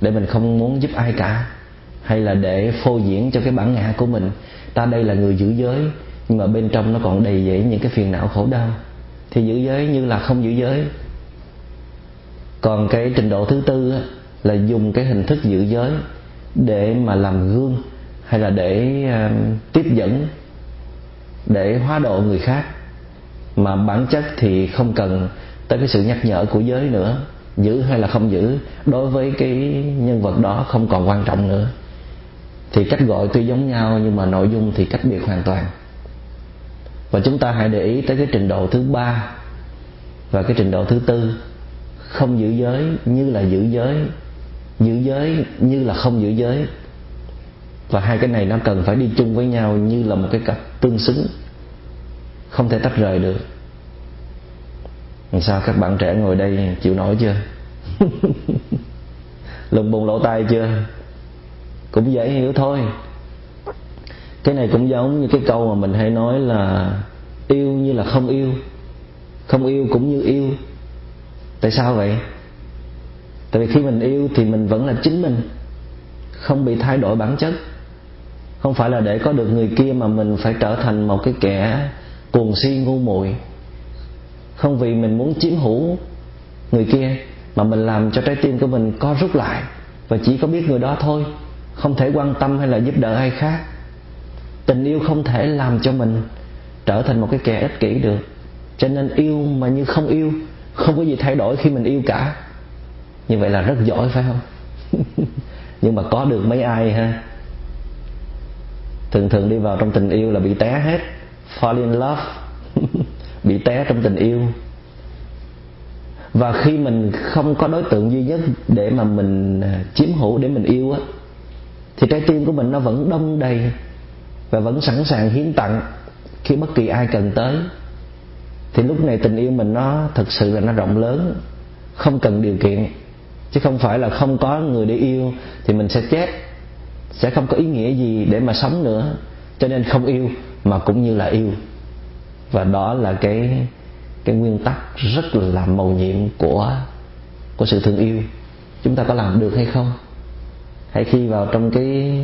để mình không muốn giúp ai cả, hay là để phô diễn cho cái bản ngã của mình. Ta đây là người giữ giới, nhưng mà bên trong nó còn đầy dẫy những cái phiền não khổ đau. Thì giữ giới như là không giữ giới. Còn cái trình độ thứ tư là dùng cái hình thức giữ giới để mà làm gương, hay là để um, tiếp dẫn, để hóa độ người khác. Mà bản chất thì không cần tới cái sự nhắc nhở của giới nữa giữ hay là không giữ, đối với cái nhân vật đó không còn quan trọng nữa. Thì cách gọi tuy giống nhau nhưng mà nội dung thì cách biệt hoàn toàn. Và chúng ta hãy để ý tới cái trình độ thứ ba và cái trình độ thứ tư. Không giữ giới như là giữ giới giữ giới như là không giữ giới. Và hai cái này nó cần phải đi chung với nhau như là một cái cặp tương xứng, không thể tách rời được sao các bạn trẻ ngồi đây chịu nổi chưa? [laughs] Lùng bùng lỗ tai chưa? Cũng dễ hiểu thôi. Cái này cũng giống như cái câu mà mình hay nói là yêu như là không yêu. Không yêu cũng như yêu. Tại sao vậy? Tại vì khi mình yêu thì mình vẫn là chính mình. Không bị thay đổi bản chất. Không phải là để có được người kia mà mình phải trở thành một cái kẻ cuồng si ngu muội không vì mình muốn chiếm hữu người kia, mà mình làm cho trái tim của mình co rút lại và chỉ có biết người đó thôi, không thể quan tâm hay là giúp đỡ ai khác. Tình yêu không thể làm cho mình trở thành một cái kẻ ích kỷ được. Cho nên yêu mà như không yêu, không có gì thay đổi khi mình yêu cả. Như vậy là rất giỏi, phải không? [laughs] Nhưng mà có được mấy ai ha? Thường thường đi vào trong tình yêu là bị té hết, fall in love. [laughs] bị té trong tình yêu. Và khi mình không có đối tượng duy nhất để mà mình à, chiếm hữu, để mình yêu á, thì trái tim của mình nó vẫn đông đầy và vẫn sẵn sàng hiến tặng khi bất kỳ ai cần tới. Thì lúc này tình yêu mình nó thực sự là nó rộng lớn, không cần điều kiện. Chứ không phải là không có người để yêu thì mình sẽ chết, sẽ không có ý nghĩa gì để mà sống nữa. Cho nên không yêu mà cũng như là yêu và đó là cái cái nguyên tắc rất là màu nhiệm của của sự thương yêu. Chúng ta có làm được hay không? Hãy khi vào trong cái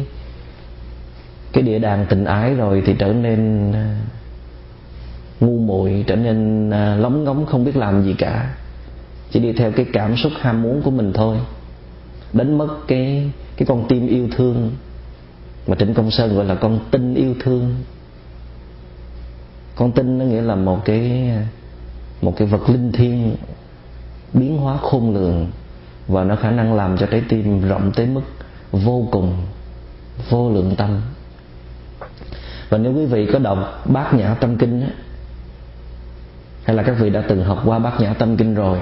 cái địa đàng tình ái rồi thì trở nên à, ngu muội, trở nên à, lóng ngóng, không biết làm gì cả. Chỉ đi theo cái cảm xúc ham muốn của mình thôi. Đánh mất cái cái con tim yêu thương mà trịnh công sơn gọi là con tinh yêu thương con tinh nó nghĩa là một cái một cái vật linh thiêng biến hóa khôn lường và nó khả năng làm cho trái tim rộng tới mức vô cùng vô lượng tâm. Và nếu quý vị có đọc bát nhã tâm kinh á, hay là các vị đã từng học qua bát nhã tâm kinh rồi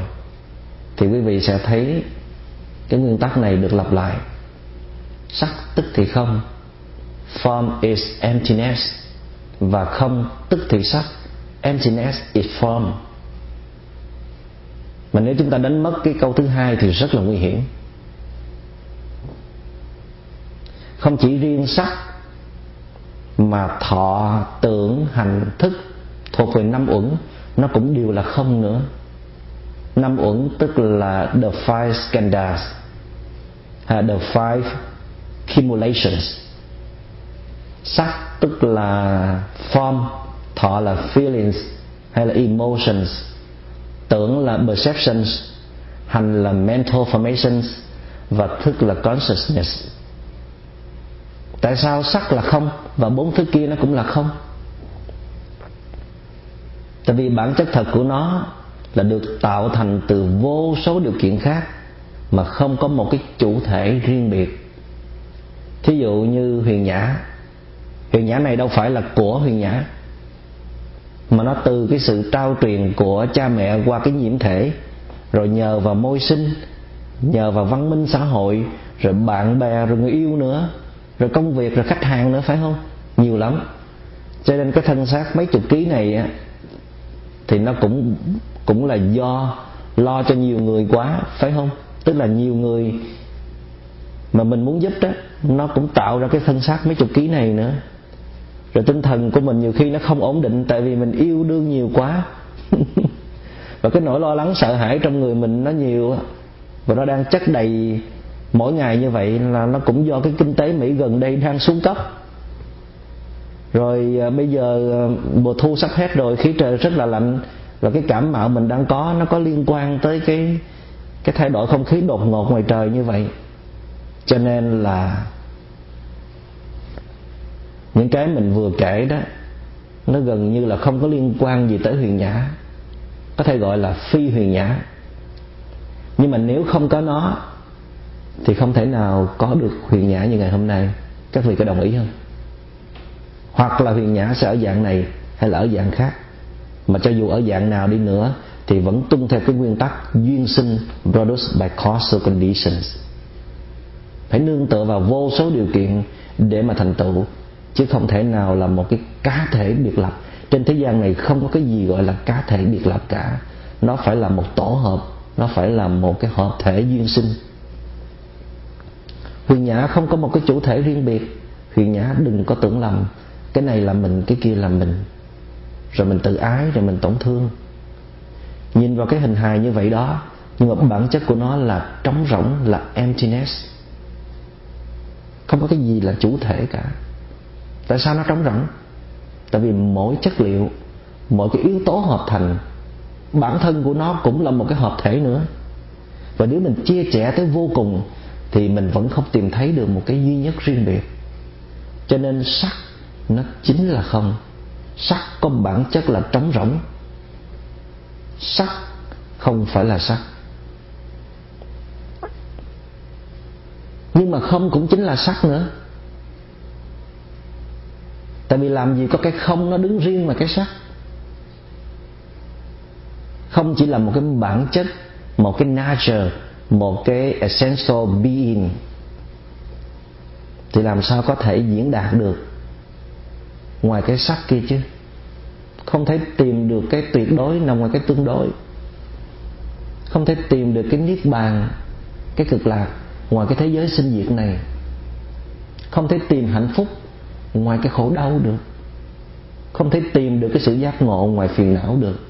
thì quý vị sẽ thấy cái nguyên tắc này được lặp lại. Sắc tức thì không form is emptiness và không tức thì sắc. Emptiness is form. Mà nếu chúng ta đánh mất cái câu thứ hai thì rất là nguy hiểm. Không chỉ riêng sắc mà thọ, tưởng, hành, thức thuộc về năm uẩn, nó cũng đều là không nữa. Năm uẩn tức là the five skandhas the five cumulations sắc tức là form, thọ là feelings hay là emotions. Tưởng là perceptions, hành là mental formations và thức là consciousness. Tại sao sắc là không và bốn thứ kia nó cũng là không? Tại vì bản chất thật của nó là được tạo thành từ vô số điều kiện khác mà không có một cái chủ thể riêng biệt. Thí dụ như huyền nhã huyền nhã này đâu phải là của huyền nhã, mà nó từ cái sự trao truyền của cha mẹ qua cái nhiễm thể, rồi nhờ vào môi sinh, nhờ vào văn minh xã hội, rồi bạn bè, rồi người yêu nữa, rồi công việc, rồi khách hàng nữa, phải không? Nhiều lắm. Cho nên cái thân xác mấy chục ký này thì nó cũng cũng là do lo cho nhiều người quá, phải không? Tức là nhiều người mà mình muốn giúp đó, nó cũng tạo ra cái thân xác mấy chục ký này nữa rồi tinh thần của mình nhiều khi nó không ổn định, tại vì mình yêu đương nhiều quá. [laughs] Và cái nỗi lo lắng sợ hãi trong người mình nó nhiều và nó đang chất đầy mỗi ngày như vậy là nó cũng do cái kinh tế mỹ gần đây đang xuống cấp. Rồi à, bây giờ à, mùa thu sắp hết rồi, khí trời rất là lạnh. Và cái cảm mạo mình đang có, nó có liên quan tới cái cái thay đổi không khí đột ngột ngoài trời như vậy. Cho nên là những cái mình vừa kể đó, nó gần như là không có liên quan gì tới huyền nhã. Có thể gọi là phi huyền nhã. Nhưng mà nếu không có nó, thì không thể nào có được huyền nhã như ngày hôm nay. Các vị có đồng ý không? Hoặc là huyền nhã sẽ ở dạng này hay là ở dạng khác? Mà cho dù ở dạng nào đi nữa, thì vẫn tuân theo cái nguyên tắc duyên sinh produced by causal conditions phải nương tựa vào vô số điều kiện để mà thành tựu chứ không thể nào là một cái cá thể biệt lập. Trên thế gian này không có cái gì gọi là cá thể biệt lập cả. Nó phải là một tổ hợp, nó phải là một cái hợp thể duyên sinh. Huyền nhã không có một cái chủ thể riêng biệt. Huyền nhã đừng có tưởng lầm, cái này là mình, cái kia là mình. Rồi mình tự ái, rồi mình tổn thương. Nhìn vào cái hình hài như vậy đó, nhưng mà bản chất của nó là trống rỗng, là emptiness. Không có cái gì là chủ thể cả tại sao nó trống rỗng? Tại vì mỗi chất liệu, mỗi cái yếu tố hợp thành, bản thân của nó cũng là một cái hợp thể nữa. Và nếu mình chia sẻ tới vô cùng, thì mình vẫn không tìm thấy được một cái duy nhất riêng biệt. Cho nên sắc nó chính là không. Sắc có bản chất là trống rỗng. Sắc không phải là sắc. Nhưng mà không cũng chính là sắc nữa tại vì làm gì có cái không nó đứng riêng mà cái sắc không chỉ là một cái bản chất, một cái nature, một cái essential being. Thì làm sao có thể diễn đạt được ngoài cái sắc kia chứ? Không thể tìm được cái tuyệt đối nằm ngoài cái tương đối. Không thể tìm được cái niết bàn, cái cực lạc ngoài cái thế giới sinh diệt này. Không thể tìm hạnh phúc ngoài cái khổ đau được. Không thể tìm được cái sự giác ngộ ngoài phiền não được.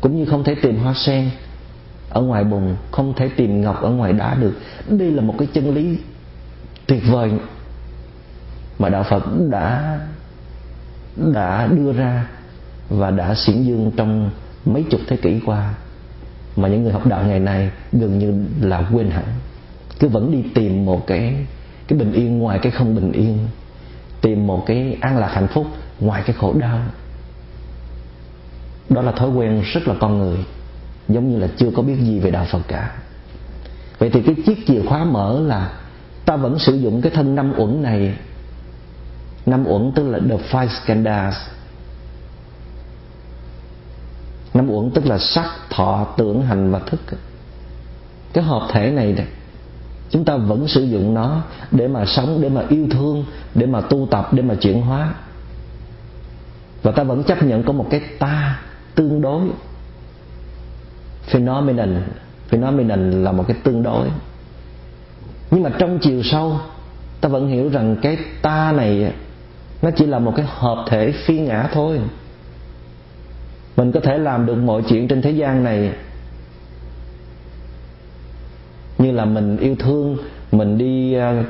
Cũng như không thể tìm hoa sen ở ngoài bùn, không thể tìm ngọc ở ngoài đá được. Đây là một cái chân lý tuyệt vời mà đạo phật đã đã đưa ra và đã xiển dương trong mấy chục thế kỷ qua. Mà những người học đạo ngày nay gần như là quên hẳn. Cứ vẫn đi tìm một cái cái bình yên ngoài cái không bình yên, tìm một cái an lạc hạnh phúc ngoài cái khổ đau. Đó là thói quen rất là con người, giống như là chưa có biết gì về đạo phật cả. Vậy thì cái chiếc chìa khóa mở là ta vẫn sử dụng cái thân năm uẩn này. Năm uẩn tức là the five skandhas. Năm uẩn tức là sắc, thọ, tưởng, hành và thức. Cái hợp thể này này chúng ta vẫn sử dụng nó để mà sống, để mà yêu thương, để mà tu tập, để mà chuyển hóa. Và ta vẫn chấp nhận có một cái ta tương đối. Phenomenon phenomenon là một cái tương đối. Nhưng mà trong chiều sâu, ta vẫn hiểu rằng cái ta này, nó chỉ là một cái hợp thể phi ngã thôi. Mình có thể làm được mọi chuyện trên thế gian này như là mình yêu thương, mình đi à,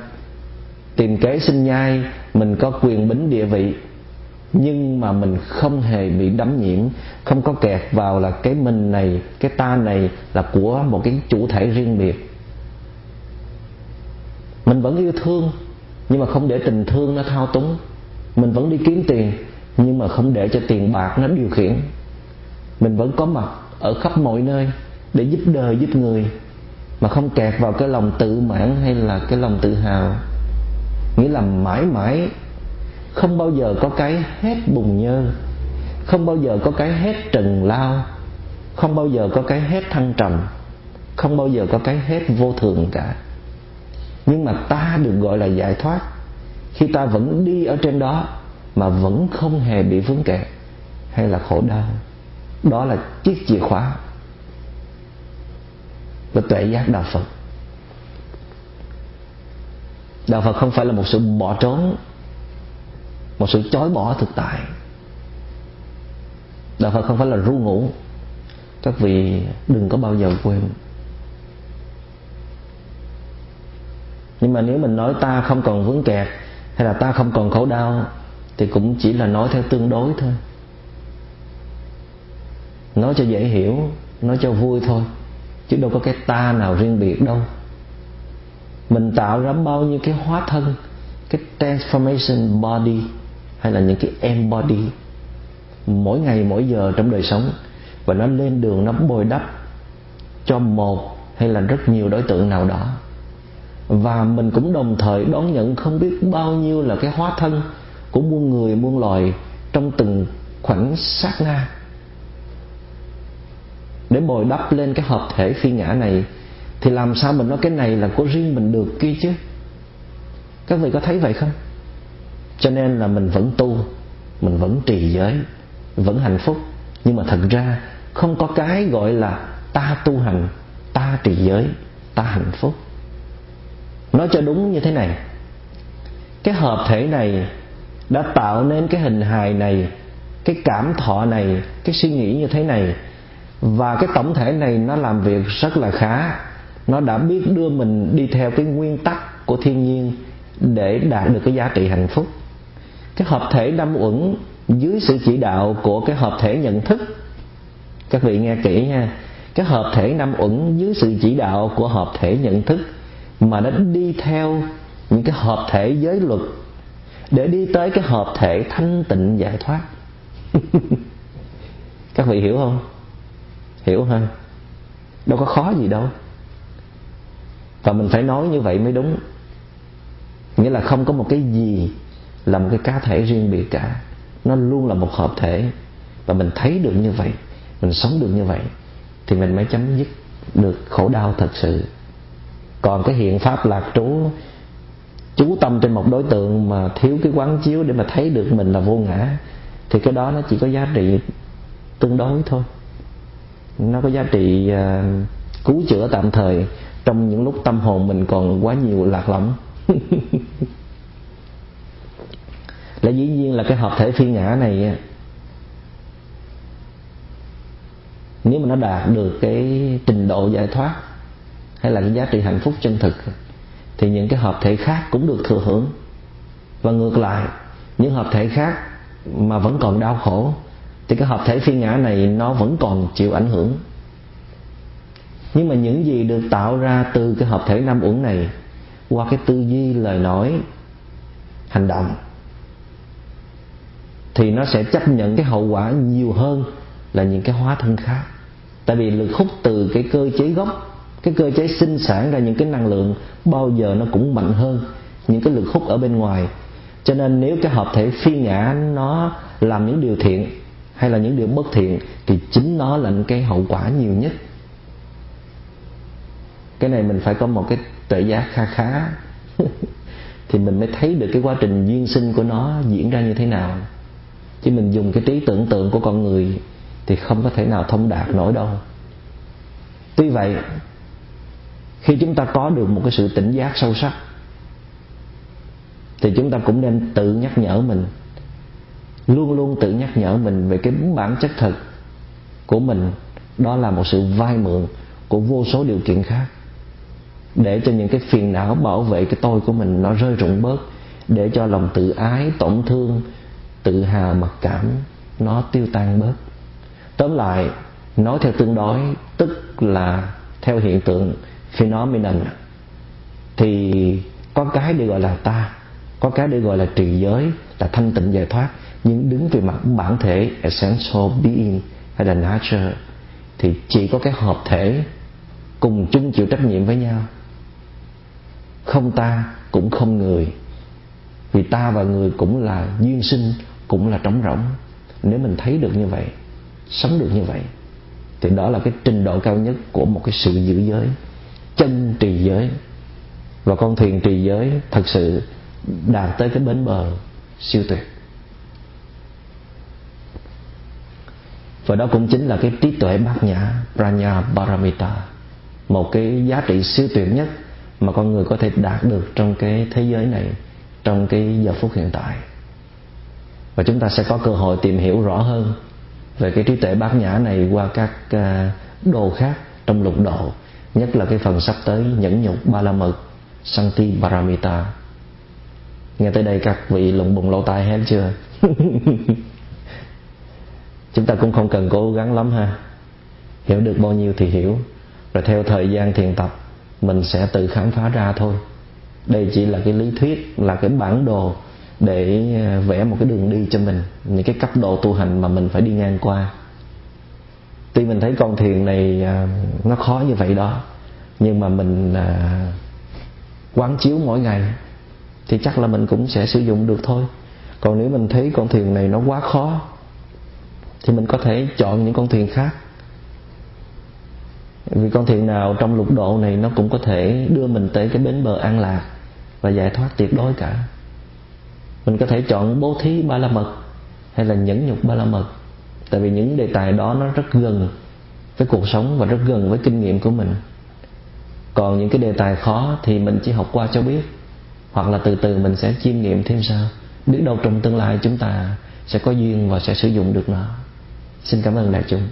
tìm kế sinh nhai, mình có quyền bính địa vị. Nhưng mà mình không hề bị đắm nhiễm, không có kẹt vào là cái mình này, cái ta này là của một cái chủ thể riêng biệt. Mình vẫn yêu thương, nhưng mà không để tình thương nó thao túng. Mình vẫn đi kiếm tiền, nhưng mà không để cho tiền bạc nó điều khiển. Mình vẫn có mặt ở khắp mọi nơi để giúp đời, giúp người mà không kẹt vào cái lòng tự mãn hay là cái lòng tự hào. Nghĩa là mãi mãi không bao giờ có cái hết bùng nhơ, không bao giờ có cái hết trần lao, không bao giờ có cái hết thăng trầm, không bao giờ có cái hết vô thường cả. Nhưng mà ta được gọi là giải thoát. Khi ta vẫn đi ở trên đó mà vẫn không hề bị vướng kẹt hay là khổ đau, đó là chiếc chìa khóa và tuệ giác đạo phật. Đạo phật không phải là một sự bỏ trốn, một sự chối bỏ thực tại. Đạo phật không phải là ru ngủ, các vị đừng có bao giờ quên. Nhưng mà nếu mình nói ta không còn vướng kẹt, hay là ta không còn khổ đau, thì cũng chỉ là nói theo tương đối thôi. Nói cho dễ hiểu, nói cho vui thôi chứ đâu có cái ta nào riêng biệt đâu. Mình tạo ra bao nhiêu cái hóa thân, cái transformation body hay là những cái embody mỗi ngày, mỗi giờ trong đời sống. Và nó lên đường, nó bồi đắp cho một hay là rất nhiều đối tượng nào đó. Và mình cũng đồng thời đón nhận không biết bao nhiêu là cái hóa thân của muôn người, muôn loài trong từng khoảnh sát na để bồi đắp lên cái hợp thể phi ngã này, thì làm sao mình nói cái này là của riêng mình được kia chứ? Các vị có thấy vậy không? Cho nên là mình vẫn tu, mình vẫn trì giới, vẫn hạnh phúc. Nhưng mà thật ra, không có cái gọi là ta tu hành, ta trì giới, ta hạnh phúc. Nói cho đúng như thế này, cái hợp thể này đã tạo nên cái hình hài này, cái cảm thọ này, cái suy nghĩ như thế này và cái tổng thể này nó làm việc rất là khá. Nó đã biết đưa mình đi theo cái nguyên tắc của thiên nhiên để đạt được cái giá trị hạnh phúc. Cái hợp thể năm uẩn dưới sự chỉ đạo của cái hợp thể nhận thức. Các vị nghe kỹ nha. Cái hợp thể năm uẩn dưới sự chỉ đạo của hợp thể nhận thức mà nó đi theo những cái hợp thể giới luật để đi tới cái hợp thể thanh tịnh giải thoát. [laughs] Các vị hiểu không? Hiểu không đâu có khó gì đâu. Và mình phải nói như vậy mới đúng. Nghĩa là không có một cái gì là một cái cá thể riêng biệt cả. Nó luôn là một hợp thể. Và mình thấy được như vậy, mình sống được như vậy, thì mình mới chấm dứt được khổ đau thật sự. Còn cái hiện pháp lạc trú, chú tâm trên một đối tượng mà thiếu cái quán chiếu để mà thấy được mình là vô ngã, thì cái đó nó chỉ có giá trị tương đối thôi nó có giá trị à, cứu chữa tạm thời. Trong những lúc tâm hồn mình còn quá nhiều lạc lõng. [laughs] Là dĩ nhiên là cái hợp thể phi ngã này nếu mà nó đạt được cái trình độ giải thoát, hay là cái giá trị hạnh phúc chân thực, thì những cái hợp thể khác cũng được thừa hưởng. Và ngược lại, những hợp thể khác mà vẫn còn đau khổ thì cái hợp thể phi ngã này nó vẫn còn chịu ảnh hưởng. Nhưng mà những gì được tạo ra từ cái hợp thể năm uẩn này, qua cái tư duy lời nói, hành động, thì nó sẽ chấp nhận cái hậu quả nhiều hơn là những cái hóa thân khác. Tại vì lực hút từ cái cơ chế gốc, cái cơ chế sinh sản ra những cái năng lượng bao giờ nó cũng mạnh hơn những cái lực hút ở bên ngoài. Cho nên nếu cái hợp thể phi ngã nó làm những điều thiện hay là những điều bất thiện thì chính nó là những cái hậu quả nhiều nhất. Cái này mình phải có một cái tuệ giác kha khá. [laughs] Thì mình mới thấy được cái quá trình duyên sinh của nó diễn ra như thế nào. Chứ mình dùng cái trí tưởng tượng của con người thì không có thể nào thông đạt nổi đâu. Tuy vậy, khi chúng ta có được một cái sự tỉnh giác sâu sắc, thì chúng ta cũng nên tự nhắc nhở mình luôn luôn tự nhắc nhở mình về cái bản chất thật của mình. Đó là một sự vay mượn của vô số điều kiện khác. Để cho những cái phiền não bảo vệ cái tôi của mình nó rơi rụng bớt, để cho lòng tự ái, tổn thương, tự hào, mặc cảm nó tiêu tan bớt. Tóm lại, nói theo tương đối, tức là theo hiện tượng phenomenon, thì có cái được gọi là ta có cái được gọi là trì giới, là thanh tịnh giải thoát. Nhưng đứng về mặt bản thể essential being hay là nature, thì chỉ có cái hợp thể cùng chung chịu trách nhiệm với nhau. Không ta cũng không người, vì ta và người cũng là duyên sinh, cũng là trống rỗng. Nếu mình thấy được như vậy, sống được như vậy, thì đó là cái trình độ cao nhất của một cái sự giữ giới, chân trì giới. Và con thuyền trì giới thật sự đạt tới cái bến bờ siêu tuyệt. Và đó cũng chính là cái trí tuệ bát nhã pranya paramita, một cái giá trị siêu tuyệt nhất mà con người có thể đạt được trong cái thế giới này, trong cái giờ phút hiện tại. Và chúng ta sẽ có cơ hội tìm hiểu rõ hơn về cái trí tuệ bát nhã này qua các à, đồ khác trong lục độ, nhất là cái phần sắp tới nhẫn nhục ba la mật santi paramita nghe tới đây các vị lụng bụng lỗ tai hết chưa? [laughs] Chúng ta cũng không cần cố gắng lắm ha. Hiểu được bao nhiêu thì hiểu. Rồi theo thời gian thiền tập, mình sẽ tự khám phá ra thôi. Đây chỉ là cái lý thuyết, là cái bản đồ để à, vẽ một cái đường đi cho mình, những cái cấp độ tu hành mà mình phải đi ngang qua. Tuy mình thấy con thiền này à, nó khó như vậy đó, nhưng mà mình à, quán chiếu mỗi ngày thì chắc là mình cũng sẽ sử dụng được thôi. Còn nếu mình thấy con thuyền này nó quá khó, thì mình có thể chọn những con thuyền khác. Vì con thuyền nào trong lục độ này nó cũng có thể đưa mình tới cái bến bờ an lạc và giải thoát tuyệt đối cả. Mình có thể chọn bố thí ba la mật hay là nhẫn nhục ba la mật, tại vì những đề tài đó nó rất gần với cuộc sống và rất gần với kinh nghiệm của mình. Còn những cái đề tài khó thì mình chỉ học qua cho biết hoặc là từ từ mình sẽ chiêm nghiệm thêm sao? Biết đâu trong tương lai chúng ta sẽ có duyên và sẽ sử dụng được nó. Xin cảm ơn đại chúng.